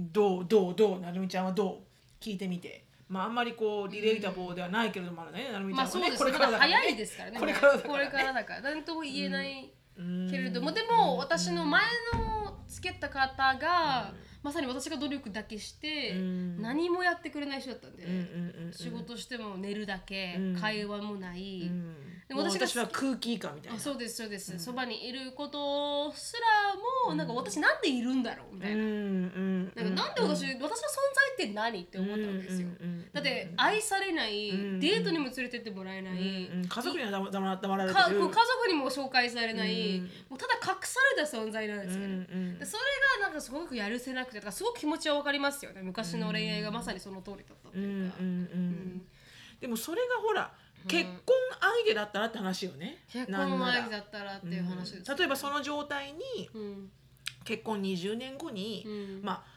んどうどうどう？なるみちゃんはどう？聞いてみて。まああんまりこうリレータボーではないけれどもあるね、なるみちゃんはね、まあそうですこれからだから、ね、早いですからね。これからだから、ね、これからだから。何とも言えないうんけれども、でも私の前の付き合った方が、まさに私が努力だけして、うん。何もやってくれない人だったんで、うんうんうんうん。仕事しても寝るだけ、うん。会話もない、うん。でも私が私は空気感みたいな。あそうですそうです、そばにいることすらも、なんか私なんでいるんだろうみたいな。なんかなんで私、私の存在って何って思ったわけですよ。だって愛されない、んデートにも連れてってもらえない、うん家族には黙黙黙られてる。家族にも紹介されない、うん。もうただ隠された存在なんですよね、それがなんかすごくやるせなくてだからすごく気持ちはわかりますよね。昔の恋愛がまさにその通りだったってうんいうか、でもそれがほら結婚相手だったらって話よね。結婚の相手だったらっていう話です、うん。例えばその状態にうん。結婚20年後に、うん。まあ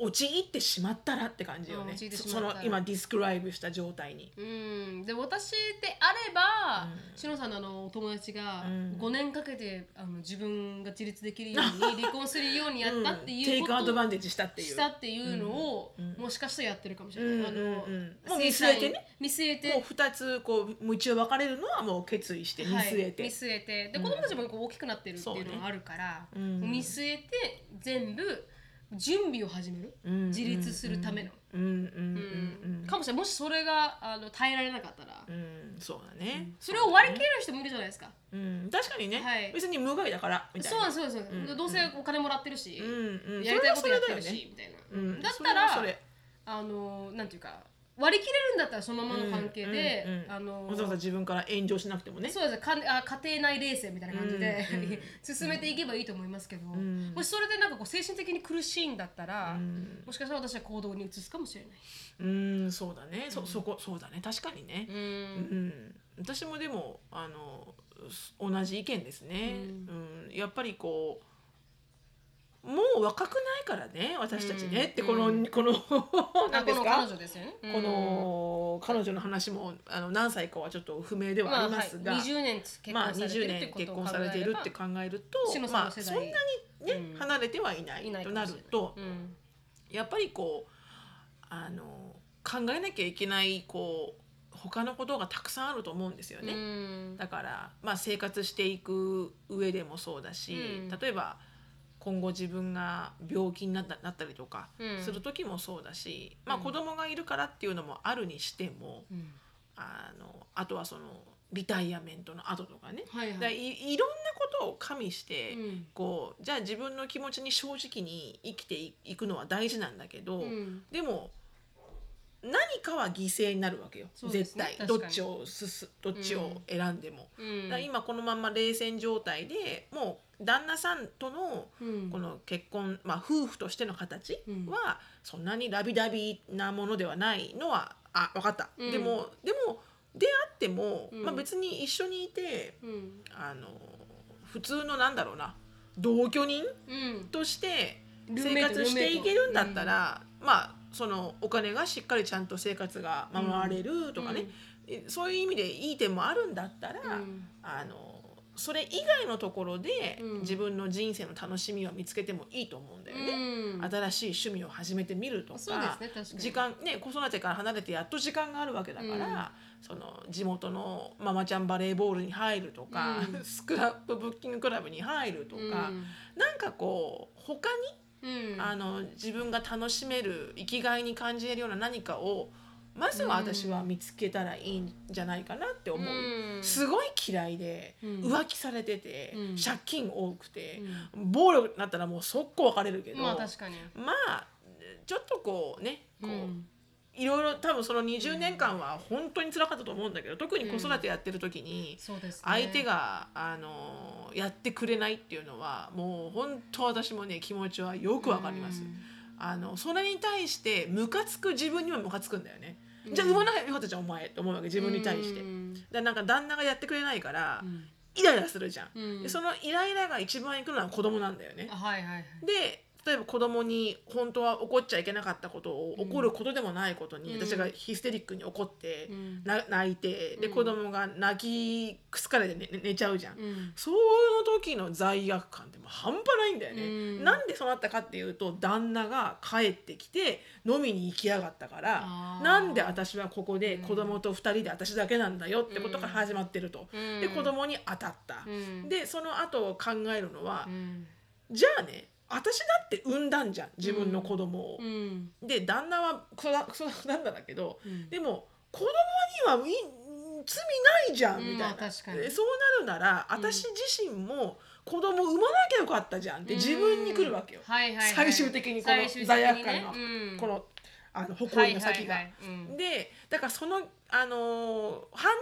陥ってしまったらって感じよね。うんその今ディスクライブした状態に。うん、で私であれば、うん。しのさんのあのお友達がうん。5年かけてあの自分が自立できるように (laughs) 離婚するようにやったってテいうことをイクアドバンテージしたっていう。したっていうのを、うん。もしかしたらやってるかもしれない。うんあの、うん。うんもう見据えてね。見据えて。もう2つこう道を分かれるのはもう決意して見据えて、はい、見据えて。で子供たちもこう大きくなってるっていうのがあるから、ね。うん見据えて全部準備を始める、うん自立するための、うんうんうんうん。かもしれないもしそれがあの耐えられなかったら、うんうん。そうだね、それを割り切れる人もいるじゃないですか。うん、確かにね、はい別に無害だからみたいな。そうなんですそうなんどうせお金もらってるし、うんうん。やりたいことやってるし、みたいな、うんだったらあのなんていうか割り切れるんだったらそのままの関係で、うんうんうん。あのわざわざ自分から炎上しなくてもね。そうです。かんあ家庭内冷静みたいな感じで、うんうん進めていけばいいと思いますけど、ん。もしそれでなんかこう精神的に苦しいんだったら、ん。もしかしたら私は行動に移すかもしれない。うんそうだね、そそこそうだね。確かにね。う、ん。うん。私もでもあのす同じ意見ですね、うん。やっぱりこうもう若くないからね私たちね、うんってこの、この (laughs) あ何ですか？この彼女ですよね。この彼女の話もあの何歳かはちょっと不明ではありますが、まあはい、20年結まあ婚されて20るってことを年結婚されているって考えるとまあそんなにね、うん。離れてはいないとなると、うん。やっぱりこうあの考えなきゃいけないこう他のことがたくさんあると思うんですよね。うん。だから、まあ、生活していく上でもそうだし、うん。例えば今後自分が病気になったなったりとかうん。する時もそうだし、まあ、うん。子供がいるからっていうのもあるにしても、うん。あのあとはそのリタイアメントの後とかね、はいはい。だいいろんなことを加味して、うん。こうじゃあ自分の気持ちに正直に生きていいくのは大事なんだけど、うん。でも何かは犠牲になるわけよ、そうです絶対。どっちをすすどっちを選んでも。うん。今このまんま冷戦状態でもう旦那さんとのうん。この結婚、まあ、夫婦としての形うん。はそんなにラビダビなものではないのはあ分かった、うん。でもでも出会っても、うん。まあ、別に一緒にいてうん。あの普通のなんだろうな同居人うん。として生活していけるんだったら、まあそのお金がしっかりちゃんと生活が守られるとかね、えそういう意味でいい点もあるんだったら、うん。あのそれ以外のところでうん。自分の人生の楽しみを見つけてもいいと思うんだよね。うん。新しい趣味を始めてみるとかね時間ね子育てから離れてやっと時間があるわけだから、その地元のママちゃんバレーボールに入るとか、うん。(laughs) スクラップブッキングクラブに入るとか、うん。なんかこう他にうん。あの自分が楽しめる生きがいに感じれるような何かをまずは私は見つけたらいいんじゃないかなって思う、うん。すごい嫌いで、うん。浮気されてて、うん。借金多くて、暴力になったらもう速攻別れるけど、まあ確かに。まあちょっとこうねこう、うん。いろいろ多分その20年間は本当に辛かったと思うんだけど特に子育てやってる時に相手が、あのやってくれないっていうのはもう本当私もね気持ちはよくわかります。あのそれに対してムカつく自分にもムカつくんだよね。じゃあ産まなきゃよかったじゃんお前って思うわけ自分に対して。うんでなんか旦那がやってくれないから、んイライラするじゃん。そのイライラが一番いくのは子供なんだよね。あはいはいはいで例えば子供に本当は怒っちゃいけなかったことを、怒ることでもないことに、うん。私がヒステリックに怒って、うん。な泣いてでうん。子供が泣きくすかれて寝寝ちゃうじゃん。うん。その時の罪悪感ってもう半端ないんだよね、うん。なんでそうなったかっていうと旦那が帰ってきて飲みに行きやがったからなんで私はここで子供と2人で私だけなんだよってことから始まってると、うん。で子供に当たった、うん。でその後考えるのは、うん。じゃあね私だって産んだんじゃん自分の子供を。うん。で旦那はクソだクソなんだけど、うん。でも子供にはい罪ないじゃんうん。みたいな、まあ確かに。でそうなるなら私自身も子供産まなきゃよかったじゃんって自分に来るわけよ、はいはいはい最終的にこの罪悪感の、うん。このあの誇りの先が。はいはいはい。うん。でだからその、あのー反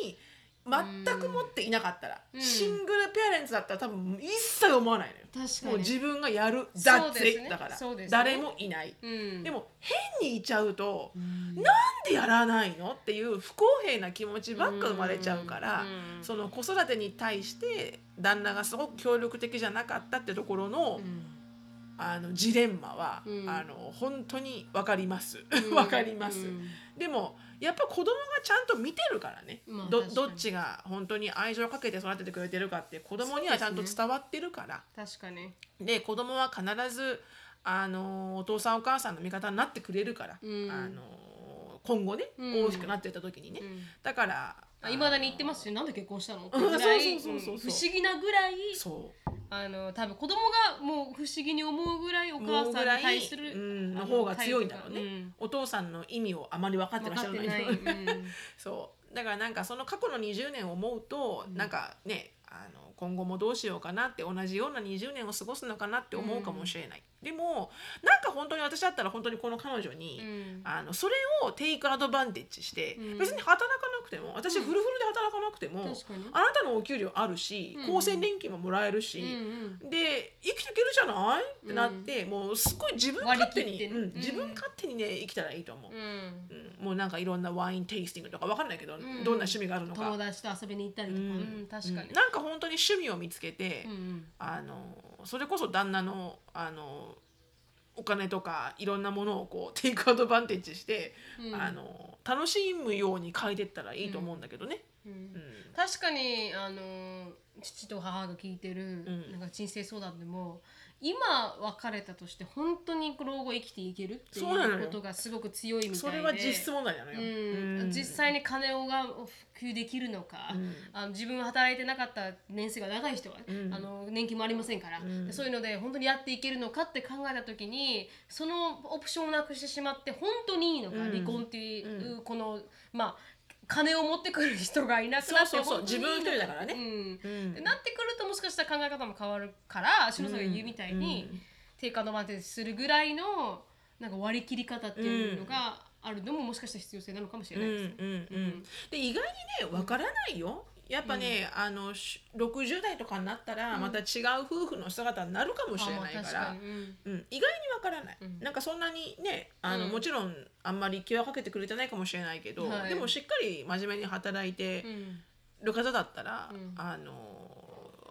対に全く持っていなかったら、うん。シングルペアレンツだったら多分一切思わないのよ。確かに。もう自分がやるだっそうですね。てだから、そうですね。誰もいない。うん。でも変にいちゃうと、ん。なんでやらないのっていう不公平な気持ちばっか生まれちゃうから、うん。その子育てに対して旦那がすごく協力的じゃなかったってところの,、うん。あのジレンマは、うん。あの本当に分かります。うん。(laughs) 分かります、うん。でもやっぱ子供がちゃんと見てるからね、どまあ確かに。どっちが本当に愛情をかけて育ててくれてるかって子供にはちゃんと伝わってるから。確かに。で子供は必ずあのお父さんお母さんの味方になってくれるから、うん。あの今後ね、うん。大きくなっていった時にね、うん。だからいまだに言ってますよ。なんで結婚したの？ってうんぐらい。不思議なぐらいそう。あの多分子供がもう不思議に思うぐらいお母さんに対するうん、あの方が強いんだろうね、うん。お父さんの意味をあまり分かってらっしゃらない。ない。うん。(laughs) そう。だからなんかその過去の20年を思うと、なんかねあの今後もどうしようかなって同じような20年を過ごすのかなって思うかもしれない、でもなんか本当に私だったら本当にこの彼女に、うん。あのそれをテイクアドバンテッジして、うん。別に働かなくても私フルフルで働かなくても、あなたのお給料あるし、うん。厚生年金ももらえるし、うんで生きていけるじゃない？ってなって、もうすごい自分勝手に、ね。うん自分勝手にね生きたらいいと思う、うん。うん。うんもうなんかいろんなワインテイスティングとかわかんないけど、ん。どんな趣味があるのか。友達と遊びに行ったりとか、うん確かに。うん、なんか本当に趣味を見つけて、うんうん。あのそれこそ旦那のあのお金とかいろんなものをこう (laughs) テイクアドバンテージして、うん。あの楽しむように変えてったらいいと思うんだけどね。うん。うん。確かにあの父と母が聞いてる、ん。なんか人生相談でも今別れたとして本当に老後生きていけるっていそうことがすごく強いみたいで。それは実質問題なのよ。うん。うん。実際に金をが普及できるのか、うん。あの自分が働いてなかった年数が長い人は、ん。あの年金もありませんから、そういうので本当にやっていけるのかって考えた時にそのオプションをなくしてしまって本当にいいのか、うん。離婚っていう、このまあ金を持ってくる人がいなくなってそうそうそう自分一人だからね。うん。うん。でなってくるともしかしたら考え方も変わるから篠さんが言うみたいに、うん。テイクアドバンテージするぐらいのなんか割り切り方っていうのがあるのももしかしたら必要性なのかもしれうんないです。うん。うん。で意外にねわからないよ。やっぱね、あのし60代とかになったらまた違う夫婦の姿になるかもしれないから、うん。うん、意外にわからない、うん。なんかそんなにねあの、うん。もちろんあんまり気はかけてくれてないかもしれないけど、はい。でもしっかり真面目に働いてうん。る方だったら、うん。あの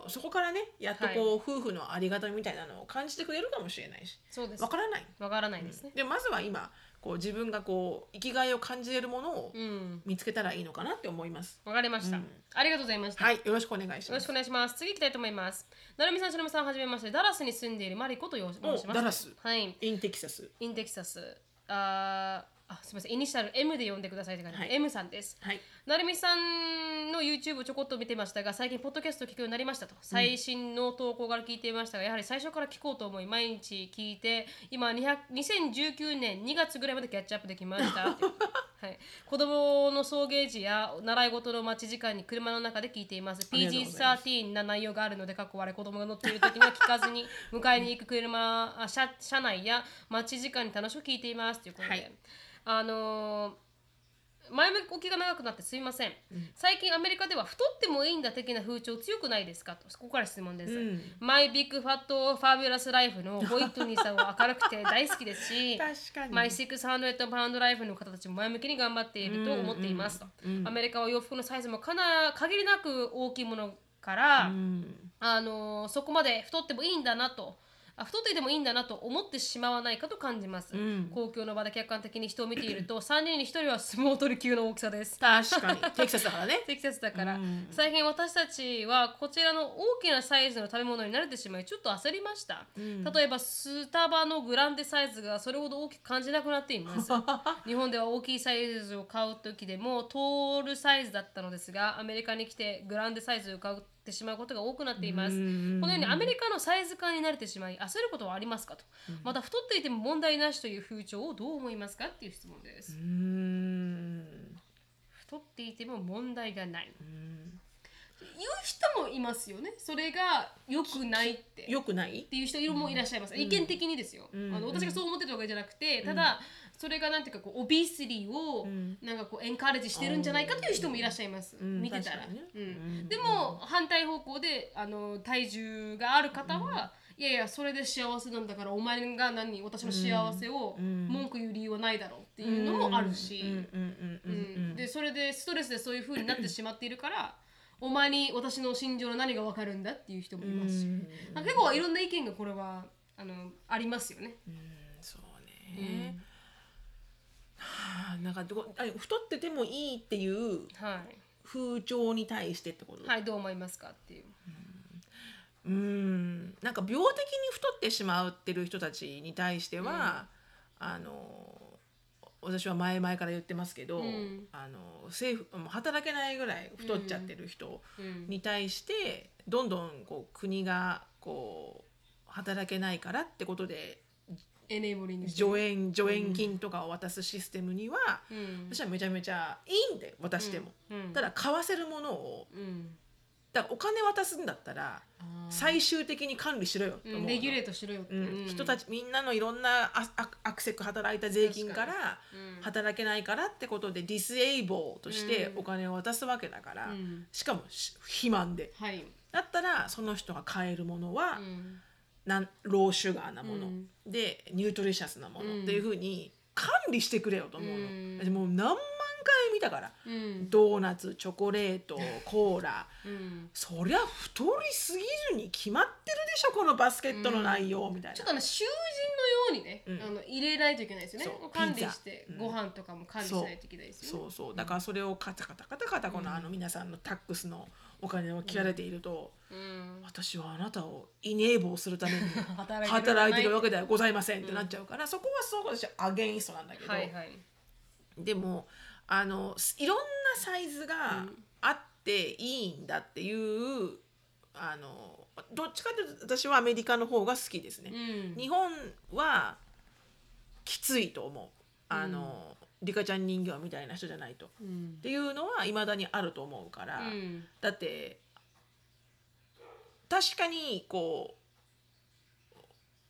そこからねやっとこう、夫婦のありがたみみたいなのを感じてくれるかもしれないしそうです。わからない。わからないですね。でまずは今こう自分がこう生きがいを感じれるものをうん見つけたらいいのかなって思います。わかりました、うんありがとうございました。はい、よろしくお願いしますよろしく。お願いします。次行きたいと思います。なるみさん、しのぶさん、はじめまして。ダラスに住んでいるマリコと申します。ダラスはい。インテキサス。インテキサス。ああすみません。イニシャル M で呼んでくださいって感じで、はい。M さんです。はい。なるみさんの YouTube をちょこっと見てましたが最近ポッドキャストを聞くようになりましたと。最新の投稿から聞いていましたが、やはり最初から聞こうと思い毎日聞いて今200 2019年2月ぐらいまでキャッチアップできました。っ (laughs) てはい、子供の送迎時や習い事の待ち時間に車の中で聞いています。ありがとうございます。PG13 な内容があるので過去我々子供が乗っている時には聞かずに迎えに行く車あ車車内や待ち時間に楽しく聞いています。ということで、はいあのー前向きが長くなってすみません、最近アメリカでは太ってもいいんだ的な風潮強くないですか？とここから質問です、うん。マイビッグファットファビュラスライフのホイットニーさんは明るくて大好きですし (laughs) マイ600パウンドライフの方たちも前向きに頑張っていると思っていますと、アメリカは洋服のサイズもかな限りなく大きいものから、うん。あのーそこまで太ってもいいんだなとあ太っていてもいいんだなと思ってしまわないかと感じます、ん。公共の場で客観的に人を見ていると (laughs) 3人に1人は相撲取り級の大きさです。確かに。テキサスだからね。(laughs) 適切だから、うん。最近私たちはこちらの大きなサイズの食べ物に慣れてしまいちょっと焦りました、例えばスタバのグランデサイズがそれほど大きく感じなくなっています。(laughs) 日本では大きいサイズを買う時でもトールサイズだったのですがアメリカに来てグランデサイズを買ってしまうことが多くなっています。うん。このようにアメリカのサイズ感に慣れてしまい焦ることはありますかと、また太っていても問題なしという風潮をどう思いますかっていう質問です、太っていても問題がない、うん。言う人もいますよね。それが良くないって。よくない？っていう人もいらっしゃいます、意見的にですよ、うん。あの私がそう思ってたわけじゃなくて、ただそれがなんていうかこうオビスリーをん。なんかこうエンカレッジしてるんじゃないかという人もいらっしゃいます、ん。見てたら、ね。うん。うん。でも反対方向であの体重がある方は、いやいやそれで幸せなんだからお前が何私の幸せを文句言う理由はないだろうっていうのもあるし、うん。うん。うん。うん。うん。でそれでストレスでそういう風になってしまっているからお前に私の心情の何が分かるんだっていう人もいますし、結構いろんな意見がこれはあのありますよね。うん。そうね、はあなんかどこあ太っててもいいっていうはい、風潮に対してってこと、はい、どう思いますかっていう。うん。なんか病的に太ってしまうってる人たちに対しては、あの私は前々から言ってますけど、ん。あの政府もう働けないぐらい太っちゃってる人うん。に対してどんどんこう国がこう働けないからってことでエネーブリング助援助援金とかを渡すシステムには、うん。私はめちゃめちゃいいんで渡しても、うん。ただ買わせるものをうん。だからお金渡すんだったら最終的に管理しろよと思うレギュレートしろよ人たちみんなのいろんなああアクセク働いた税金からうん。働けないからってことでディスエイボーとしてお金を渡すわけだから、うん。しかもし肥満で。はい、だったらその人が買えるものは、うんなんローシュガーなもの、うん。でニュートリシャスなもの、うん。っていうふうに管理してくれよと思うの、うん。私もう何万回見たから、うん。ドーナツチョコレート (laughs) コーラ。うん。そりゃ太りすぎるに決まってるでしょこのバスケットの内容みたいな、ちょっとあの囚人のようにね、うん。あの入れないといけないですよね。管理して、うん。ご飯とかも管理しないといけないですよね。そうそう。だからそれをカタカタカタカタこのあの皆さんのタックスのお金を切られていると、うん。私はあなたをイネーボーするために働 (laughs) 働いてるわけけではございませんってなっちゃうから、そこはすごく私はアゲインストなんだけど、はいはい。でもあのいろんなサイズがあっていいんだっていう、あのどっちかというと私はアメリカの方が好きですね。うん。日本はきついと思う。あの、リカちゃん人形みたいな人じゃないと。うん。っていうのはいまだにあると思うから、うん。だって確かにこ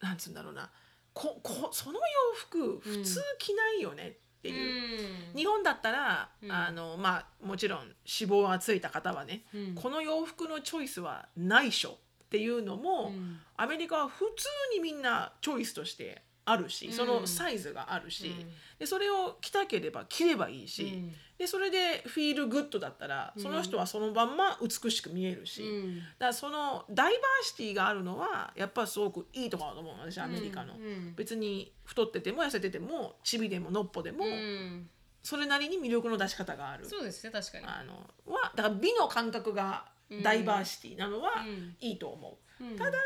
うなんつうんだろうな。ここその洋服普通着ないよねっていう。うん。日本だったら、うん。あのまあもちろん脂肪がついた方はね、うん。この洋服のチョイスはないしょ。っていうのも、うん。アメリカは普通にみんなチョイスとしてあるし、そのサイズがあるし、うんでそれを着たければ着ればいいし、うん。でそれでフィールグッドだったらその人はそのまんま美しく見えるし、うん。だからそのダイバーシティがあるのはやっぱすごくいいところだと思うの私アメリカの、うん。別に太ってても痩せててもチビでものっぽでも、うん。それなりに魅力の出し方がある。そうですね確かに。あのはだから美の感覚がダイバーシティなのはうん。いいと思う、うん。ただ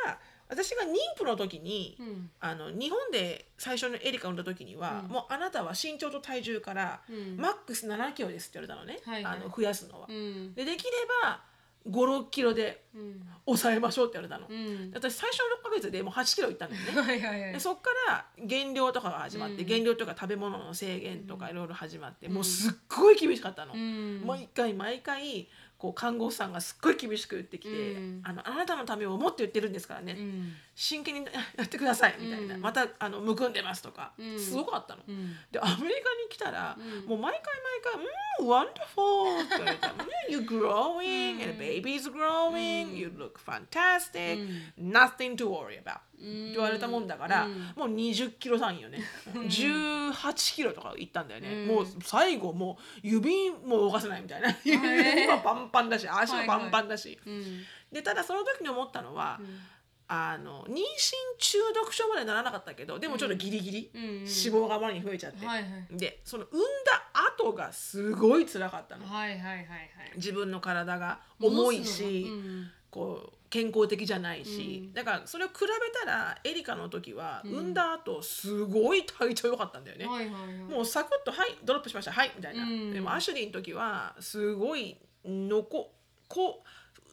私が妊婦の時に、うん。あの日本で最初のエリカを産んだ時には、うん。もうあなたは身長と体重から、うん。マックス7キロですって言われたのね、はいはい。あの増やすのは。うん。でできれば56キロでうん。抑えましょうって言われたの。うん。私最初の6ヶ月でもう8キロいったんだよね。(laughs) はいはいはい。でそっから減量とかが始まって、うん。減量とか食べ物の制限とかいろいろ始まって、うんもうすっごい厳しかったの。うん。毎回毎回こう看護師さんがすっごい厳しく言ってきて、うん。あのあなたのためを思って言ってるんですからね、うん真剣に (laughs) やってくださいみたいな、うんまたあのむくんでますとか、うん。すごかったの。うん。でアメリカに来たら、うん。もう毎回毎回「うん wonderful」って言われて「You're growing、うん and the baby's growing、うん。you look fantastic、う nothing to worry about」うん。って言われたもんだから、うん。もう20キロ単位よね。18キロとかいったんだよね、うん。もう最後もう指も動かせないみたいな。指はパンパンだし足もパンパンだし、うん。でただその時に思ったのは、あの妊娠中毒症までならなかったけどでもちょっとギリギリ、うんうん脂肪があまりに増えちゃって、はいはい。でその産んだ後がすごい辛かったの。はいはいはいはい。自分の体が重いし、がうん。こう健康的じゃないし、うん。だからそれを比べたらエリカの時はうん。産んだ後すごい体調良かったんだよね、はいはいはい。もうサクッと「はいドロップしました。はい」みたいな、うん。でもアシュリーの時はすごいのここ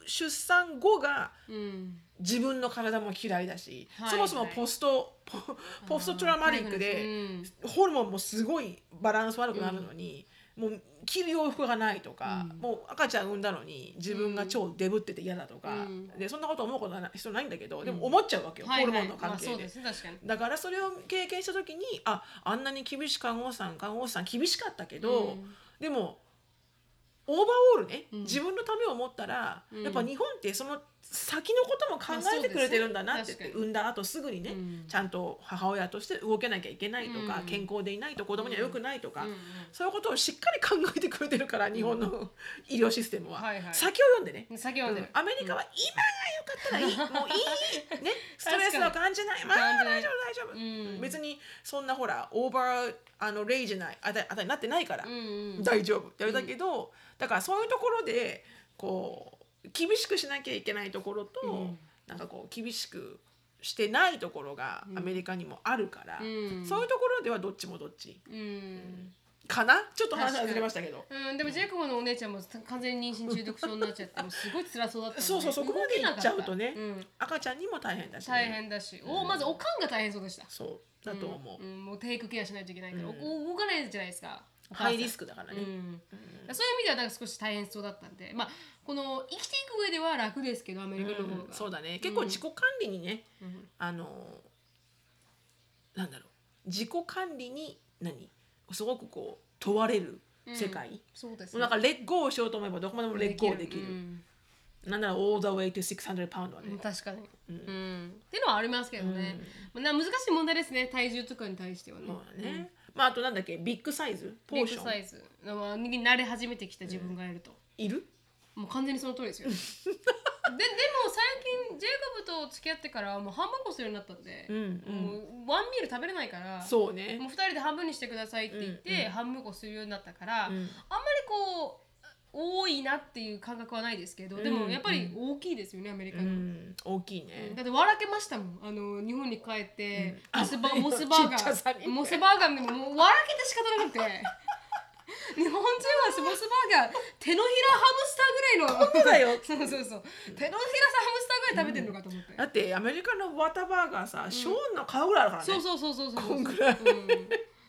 出産後がうん。自分の体も嫌いだし、はいそもそもポストポポストトラウマリックで、うんホルモンもすごいバランス悪くなるのに、もう着る洋服がないとか、うん。もう赤ちゃん産んだのに自分が超デブってて嫌だとか、うん。でそんなこと思うことはない必要ないんだけどでも思っちゃうわけよ、はいはい。ホルモンの関係で。だからそれを経験した時にああんなに厳しい看護師さん看護師さん厳しかったけど、うん。でもオーバーオールね、うん。自分のためを思ったら、うん。やっぱ日本ってその先のことも考えてくれてるんだなって言って、産んだ後すぐにね、うん。ちゃんと母親として動けなきゃいけないとか、うん。健康でいないと子供には良くないとか、うんうんそういうことをしっかり考えてくれてるから日本の医療システムは、はいはい。先を読んでね、先ほどうん。アメリカは今が良かったらいい、もういい、ね、(laughs) ストレスを感じない。まあ大丈夫大丈夫、うん。別にそんなほらオーバーあのレイじゃないあたあたになってないから、大丈夫。って言われたけど、だからそういうところでこう厳しくしなきゃいけないところと、うん。なんかこう厳しくしてないところがアメリカにもあるから、うん。そういうところではどっちもどっち。うん。かな？ちょっと話はずれましたけど。うん、でもジェイコブのお姉ちゃんも完全に妊娠中毒症になっちゃってもうすごい辛そうだったね。そうそうそこまで行っちゃうとねうん。赤ちゃんにも大変だし、ね、大変だし、おまずおかんが大変そうでした。そうだと思う、ん。ん。もうテイクケアしないといけないから、動かないじゃないですかハイリスククだからね、うん、そういう意味ではなんか少し大変そうだったんでまあこの生きていく上では楽ですけどアメリカの方が、うんそうだね。結構自己管理にね、うん。あのなんだろう。自己管理に何？すごくこう問われる世界、そうですもうなんかレッゴーしようと思えばどこまでもレッゴーできる。うん。なんなら all the way to 600 pound はね、うん確かに、うん。っていうのはありますけどね、まあ、な難しい問題ですね。体重とかに対してはね。そうだね、まああとなんだっけ？ビッグサイズ？ポビッーション？グサイズのに慣れ始めてきた自分がいると、いる？もう完全にその通りですよ。(laughs) ででも最近ジェイコブと付き合ってからもう半分こするようになったんで、うんうん。もうワンミール食べれないからそうね。もう2人で半分にしてくださいって言って、うん。うん。半分こするようになったから、うん。あんまりこう多いなっていう感覚はないですけどでもやっぱり大きいですよねアメリカうの。ん大きいね、だって笑けましたもん。あの日本に帰って、うん。モスバあモスバーガーモスバーガーでももう笑けて仕方なくて。日本人はモスバーガー手のひらハムスターぐらいの。そうだよ。(laughs) そうそうそう。手のひらハムスターぐらい食べてるのかと思って、だってアメリカのワタバーガーさ、ショーンの顔ぐらいあるからね。そうそうそうそうそう。こんぐらい。うん、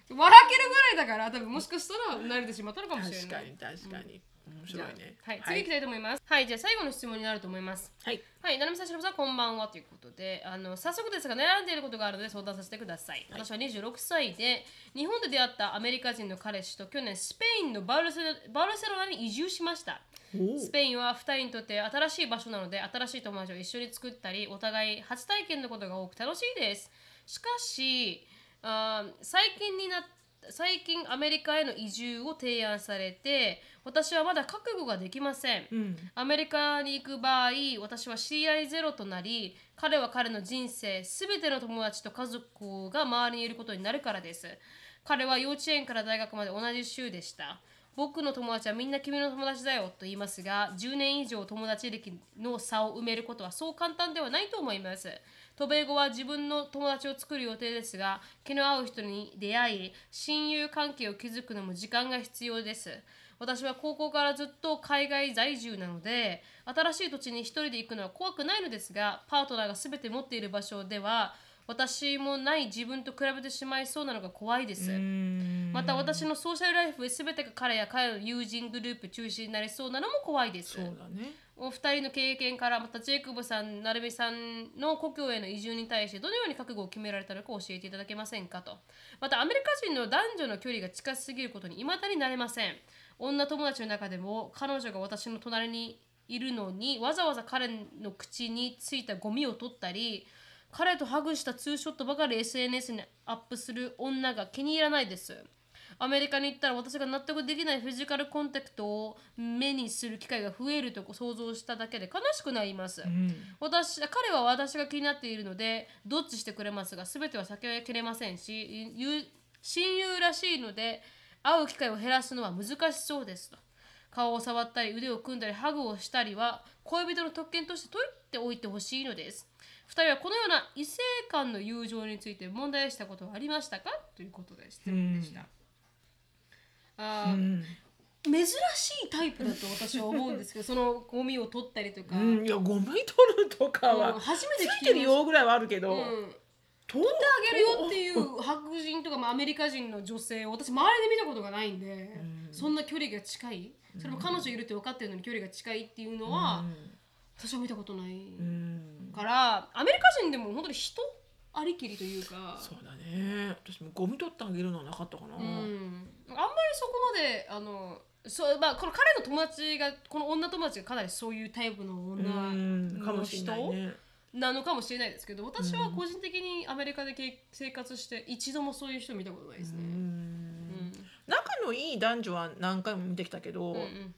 笑けるぐらいだから多分もしかしたら慣れてしまったのかもしれない確かに確かに、面白いねはい、次行きたいと思います。はい、じゃあ最後の質問になると思います。はいはい、ななみさん、しのぶさん、こんばんはということで、あの早速ですが、悩んでいることがあるので相談させてください。私は26歳で、日本で出会ったアメリカ人の彼氏と去年、スペインのバルセロバルセロナに移住しました。おスペインは2人にとって新しい場所なので、新しい友達を一緒に作ったり、お互い初体験のことが多く楽しいです。しかし、あー最近になっ最近アメリカへの移住を提案されて私はまだ覚悟ができません、うん。アメリカに行く場合私は知り合いゼロとなり彼は彼の人生すべての友達と家族が周りにいることになるからです。彼は幼稚園から大学まで同じ州でした。僕の友達はみんな君の友達だよと言いますが10年以上友達歴の差を埋めることはそう簡単ではないと思います渡米後は自分の友達を作る予定ですが気の合う人に出会い親友関係を築くのも時間が必要です。私は高校からずっと海外在住なので新しい土地に一人で行くのは怖くないのですがパートナーが全て持っている場所では私もない自分と比べてしまいそうなのが怖いですまた私のソーシャルライフで全てが彼や彼の友人グループ中心になりそうなのも怖いですそうだねお二人の経験からまたジェイコブさん、成美さんの故郷への移住に対してどのように覚悟を決められたのか教えていただけませんかと。またアメリカ人の男女の距離が近すぎることに未だになれません。女友達の中でも彼女が私の隣にいるのにわざわざ彼の口についたゴミを取ったり彼とハグしたツーショットばかり SNS にアップする女が気に入らないです。アメリカに行ったら私が納得できないフィジカルコンタクトを目にする機会が増えると想像しただけで悲しくなります、私彼は私が気になっているのでどっちしてくれますが全ては避けきれませんしゆ親友らしいので会う機会を減らすのは難しそうですと。顔を触ったり腕を組んだりハグをしたりは恋人の特権として解いておいてほしいのです2人はこのような異性間の友情について問題したことはありましたか？ということで質問でした、あー珍しいタイプだと私は思うんですけどそのゴミを取ったりとか、うん。いやゴミ取るとかうんは初めて聞きましてるよぐらいはあるけど、た、うん、取取ってあげるよっていう白人とか、まあ、アメリカ人の女性を私周りで見たことがないんで、そんな距離が近い。それも彼女いるって分かってるのに距離が近いっていうのは、私は見たことない。うんからアメリカ人でも本当に人ありきりというか。そうだね。私もゴミ取ってあげるのはなかったかな、うん、あんまりそこまであのそうまあこの彼の友達がこの女友達がかなりそういうタイプの女のもしれない人ね。なのかもしれないですけど私は個人的にアメリカでけ生活して一度もそういう人見たことないですね。うん。仲のいい男女は何回も見てきたけど、うんうん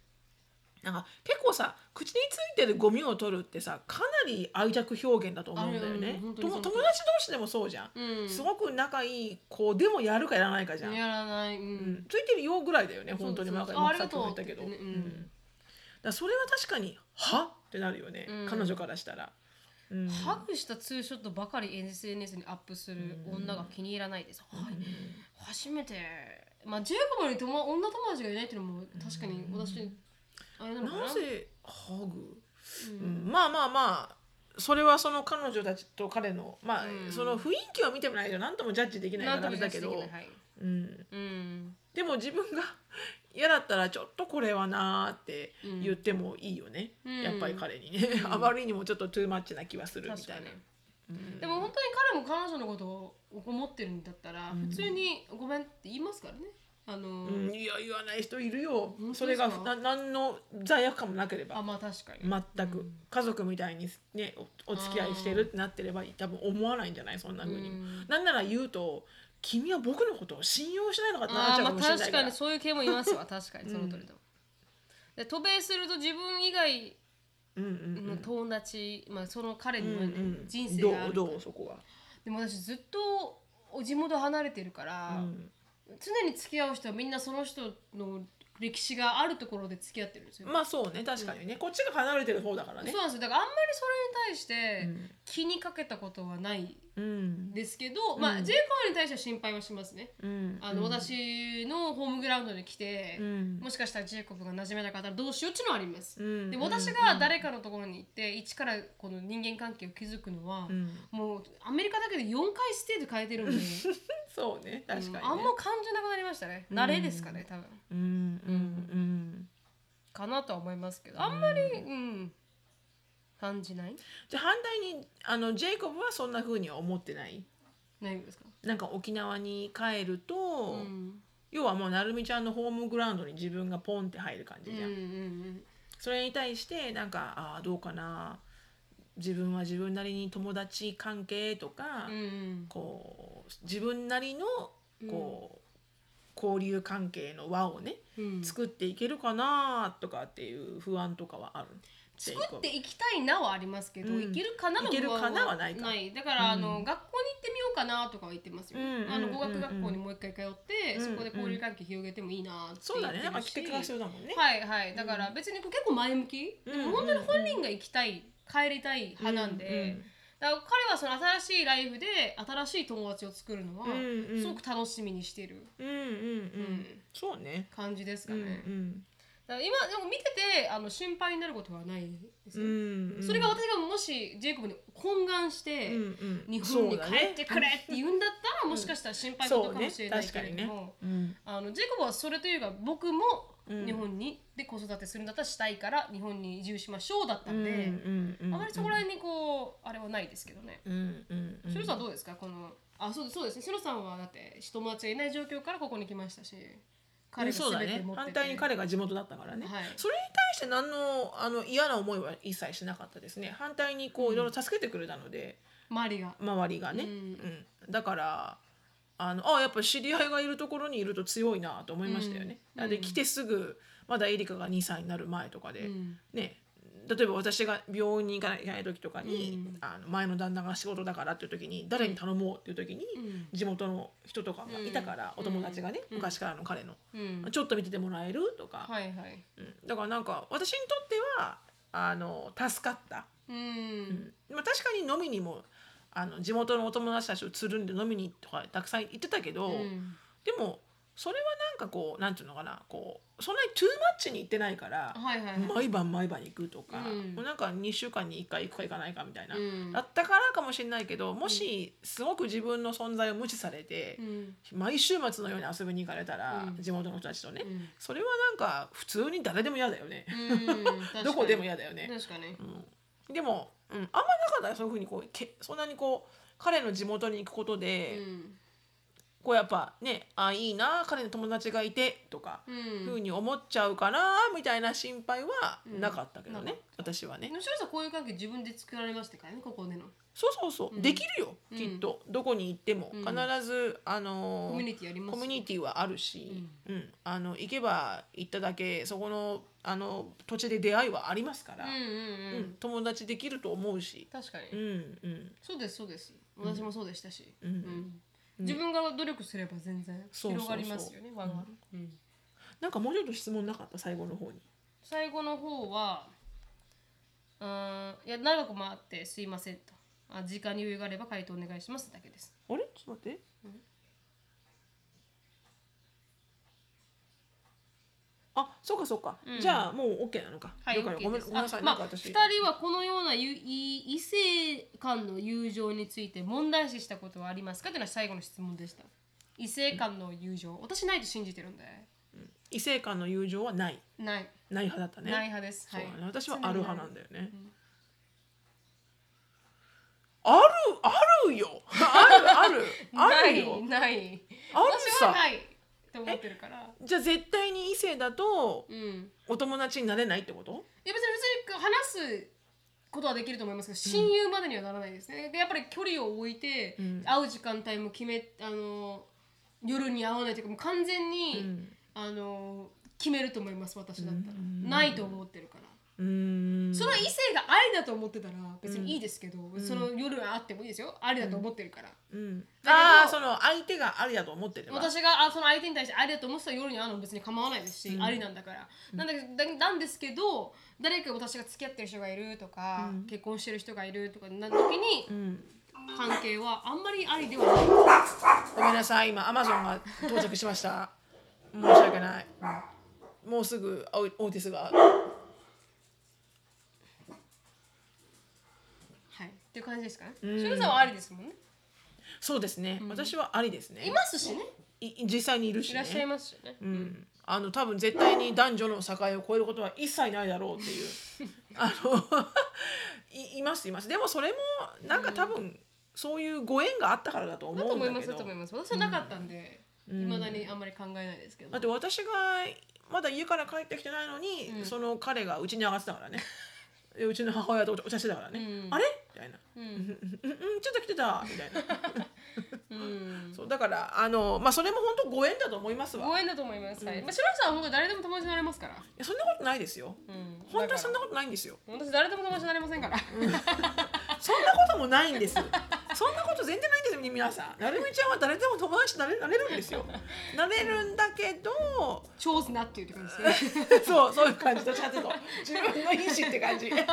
なんか結構さ口についてるゴミを取るってさかなり愛着表現だと思うんだよね。う。ん友達同士でもそうじゃん、うん。すごく仲いい子でもやるかやらないかじゃん、やらない、うん。うん。ついてるよぐらいだよね本当にそうそうまありがとう。も言ったけど、うん。うん。だそれは確かには？ってなるよね、うん。彼女からしたら、うん。ハグしたツーショットばかり SNS にアップする女が気に入らないです。はい、初めて、まあ、ジェイコブに友女友達がいないっていうのも確かに私、なぜハグ、うん。まあまあまあそれはその彼女たちと彼のまあ、うん。その雰囲気を見てもないと何ともジャッジできないからあれだけど、うん、はい。うん。でも自分が (laughs) 嫌だったらちょっとこれはなーって言ってもいいよね、うん。やっぱり彼にね、(laughs) あまりにもちょっとトゥーマッチな気はするみたいな。確かに。でも本当に彼も彼女のことを思ってるんだったら、普通にごめんって言いますからね。あの、うん、いや言わない人いるよ。それがな何の罪悪感もなければ。あまあ確かに。全く、家族みたいにねおお付き合いしてるってなってれば多分思わないんじゃない？そんな風に、うん。なんなら言うと君は僕のことを信用しないのかってなっちゃうかあーまあもしれないから。確かにそういう系もいますわ。(laughs) 確かにその通りだ、で渡米すると自分以外うんうんの友達、まあ、その彼にはね、うんうん人生どうがあるどう？そこは、でも私ずっとお地元離れてるから、うん常に付き合う人はみんなその人の歴史があるところで付き合ってるんですよ、まあそうね確かにね、こっちが離れてる方だからね。そうなんですよ。だからあんまりそれに対して気にかけたことはないうんですけど、まあ J カーに対しては心配はしますね。うん。あの、私のホームグラウンドに来て、うん。もしかしたらジェイコブが馴染めなかったらどうしようっていうのはあります、うん。で私が誰かのところに行って一からこの人間関係を築くのは、ん。もうアメリカだけで4回ステージ変えてるんで (laughs) そうね確かに、ね。あんま感じなくなりましたね。慣れですかね多分。うんうんかなとは思いますけどあんまりうん感じない？じゃあ反対にあのジェイコブはそんな風には思ってない？ないですか？なんか沖縄に帰ると、うん。要はもうなるみちゃんのホームグラウンドに自分がポンって入る感じじゃん、うんうんそれに対してなんかああどうかな？自分は自分なりに友達関係とか、うんうん。こう自分なりのこう、交流関係の輪をね、うん。作っていけるかなとかっていう不安とかはある作っていきたいなはありますけど、うん。いけるかなの不安かなはないか。だから、あの学校に行ってみようかなとかは言ってますよ、うんあの語うん。学学校にもう一回通って、うんそこで交流関係広げてもいいなってそうだね。なんか言ってるしきっかけが必要だもんね、はいはい。だから別に結構前向き、うんでも本当に本人が行きたい帰りたい派なんで、うんうんだから彼はその新しいライフで新しい友達を作るのはうんうん。すごく楽しみにしてる。うんうんうん、そうね。感じですかうんね。うん今でも見ててあの心配になることはないですうよ。ん。それが私がもしジェイコブに懇願して、うんうん。日本に帰ってくれって言うんだったら、もしかしたら心配事かもしれないけれども、うん。あのジェイコブはそれというか僕もうん。日本にで子育てするんだったらしたいから日本に移住しましょうだったうんんで、うんうんあまりそこら辺にこうあれはないですけどね。うんうんうん。シロさんどうですか？このあそうですそうですね。シロさんはだって友達がいない状況からここに来ましたし彼がそうだね。全て持ってて、反対に彼が地元だったからね、はい。それに対して何のあの嫌な思いは一切しなかったですね。反対にこういろいろ助けてくれたので、周りが。周りがね、うん。うん。だからあのあやっぱ知り合いがいるところにいると強いなと思いましたよね。うんで来てすぐまだエリカが2歳になる前とかで、うんね例えば私が病院に行かなきゃいけない時とかに、うん。あの前の旦那が仕事だからっていう時に誰に頼もうっていう時に、うん。地元の人とかがいたから、うん。お友達がね、うん。昔からの彼の、うん。ちょっと見ててもらえるとか、はいはい。うん。だからなんか私にとってはあの助かった。うん、うん。まあ、確かに飲みにもあの地元のお友達たちとつるんで飲みにとかたくさん行ってたけど、うん。でもそれはなんかこうなんていうのかなこうそんなにトゥーマッチに行ってないから、はいはいはい。毎晩毎晩行くとか、うん。もうなんか2週間に1回行くか行かないかみたいな、うん。だったからかもしれないけどもしすごく自分の存在を無視されてう、ん。毎週末のように遊びに行かれたら、うん。地元の人たちとね、うん。それはなんか普通に誰でも嫌だよね、どこでも嫌だよね。確かに。うん、でも、うん、あんまなかったよそういうふうにこうけそんなにこう彼の地元に行くことうで、んこうやっぱねあいいな彼の友達がいてとか、うふうんに思っちゃうかなみたいな心配はなかったけどね、うん私はね。吉野さんこういう関係自分で作られましたからねここでの。そうそうそう、うん。できるよ、うん。きっと。どこに行っても。うん。必ず、あのコミュニティありますコミュニティはあるし、うん。あの行けば行っただけそこのあの土地で出会いはありますから、うんうんうん、うん友達できると思うし。確かに、うんうん。そうですそうです。私もそうでしたし、うん。うん自分が努力すれば全然広がりますよね輪が、うん。なんかもうちょっと質問なかった？最後の方に。最後の方はうーんいや長く回ってすいませんと。あ時間に余裕があれば回答お願いしますだけです。あれ？ちょっと待って。あ、そうかそうか。うんじゃあもう OK なのか。はい了解 OK ごめんですごめんなさい。あまあ、なんか私。2人はこのようなゆい異性間の友情について問題視したことはありますか？というのは最後の質問でした異性間の友情私ないと信じてるんで異性間の友情はない。ない、ない派だったね。ない派ですはいそうだね。私はある派なんだよね。んあるあるよ。あるある (laughs) あるよ。ないないあるさ。私はないと思ってるから。じゃあ絶対に異性だとうん。お友達になれないってこと？いや別に話すことはできると思いますけど親友までにはならないですね、でやっぱり距離を置いて、うん。会う時間帯も決めあの夜に会わないというかもう完全に、うん。あの決めると思います私だったら、うん。ないと思ってるから、うーん。その異性がありだと思ってたら別にいいですけど、その夜会ってもいいですよ。ありだと思ってるから、うん。だけどああその相手がありだと思ってれば。私があその相手に対してありだと思ってたら夜に会うのも別に構わないですし、ありなんだから、なんだけどだなんですけど誰か私が付き合ってる人がいるとか、うん。結婚してる人がいるとかな時にうん。関係はあんまりありではない。ごめんなさい。今アマゾンが到着しました。申し訳ない、もうすぐオーティスがはいっていう感じですかね？うん。しゅうさんはありですもんね。そうですね、私はありですね。いますしね。い実際にいるしね。いらっしゃいますしね、うん、あの多分絶対に男女の境を超えることは一切ないだろうっていう。(laughs) あの (laughs) いいますいます。でもそれもなんか多分そういうご縁があったからだと思うんだけど。ますだと思います。私はなかったんでいうん。だにあんまり考えないですけど。だって私がまだ家から帰ってきてないのに、うん。その彼がうちに上がってたからね。(laughs) でうちの母親とお茶してたからね、うん。あれ？みたいな。ううんんうんうんちょっと来てたみたいな。うん。そうだからあのまあそれも本当ご縁だと思いますわ。いご縁だと思います、はい。まあ、白石さんは本当に誰でも友達になれますから、やそんなことないですよ。うん、本当はそんななことないんですよ。私誰でも友達になれませんから、(laughs) そんなこともないんですそんなこと全然ないんですよ皆さん。なるみちゃんは誰でも友達になれなれるんですよ。(laughs) なれるんだけど上手なっていう感じ。ですねそうそういう感じどっちかというと。自分の意思って感じ。はいはい。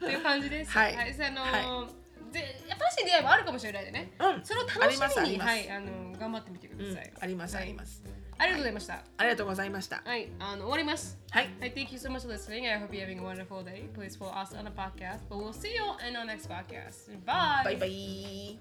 という感じです。はい。はい、あのーはで新しい出会いもあるかもしれないでね。うん。それを楽しみに、はい、あの頑張ってみてくうんださい。ありますはいありますありがとうございました。ありがとうございましたはい、あの終わります。はいはい、thank you so much for listening. I hope you're having a wonderful day. Please follow us on the podcast. But we'll see you in our next podcast. Bye. バイバイ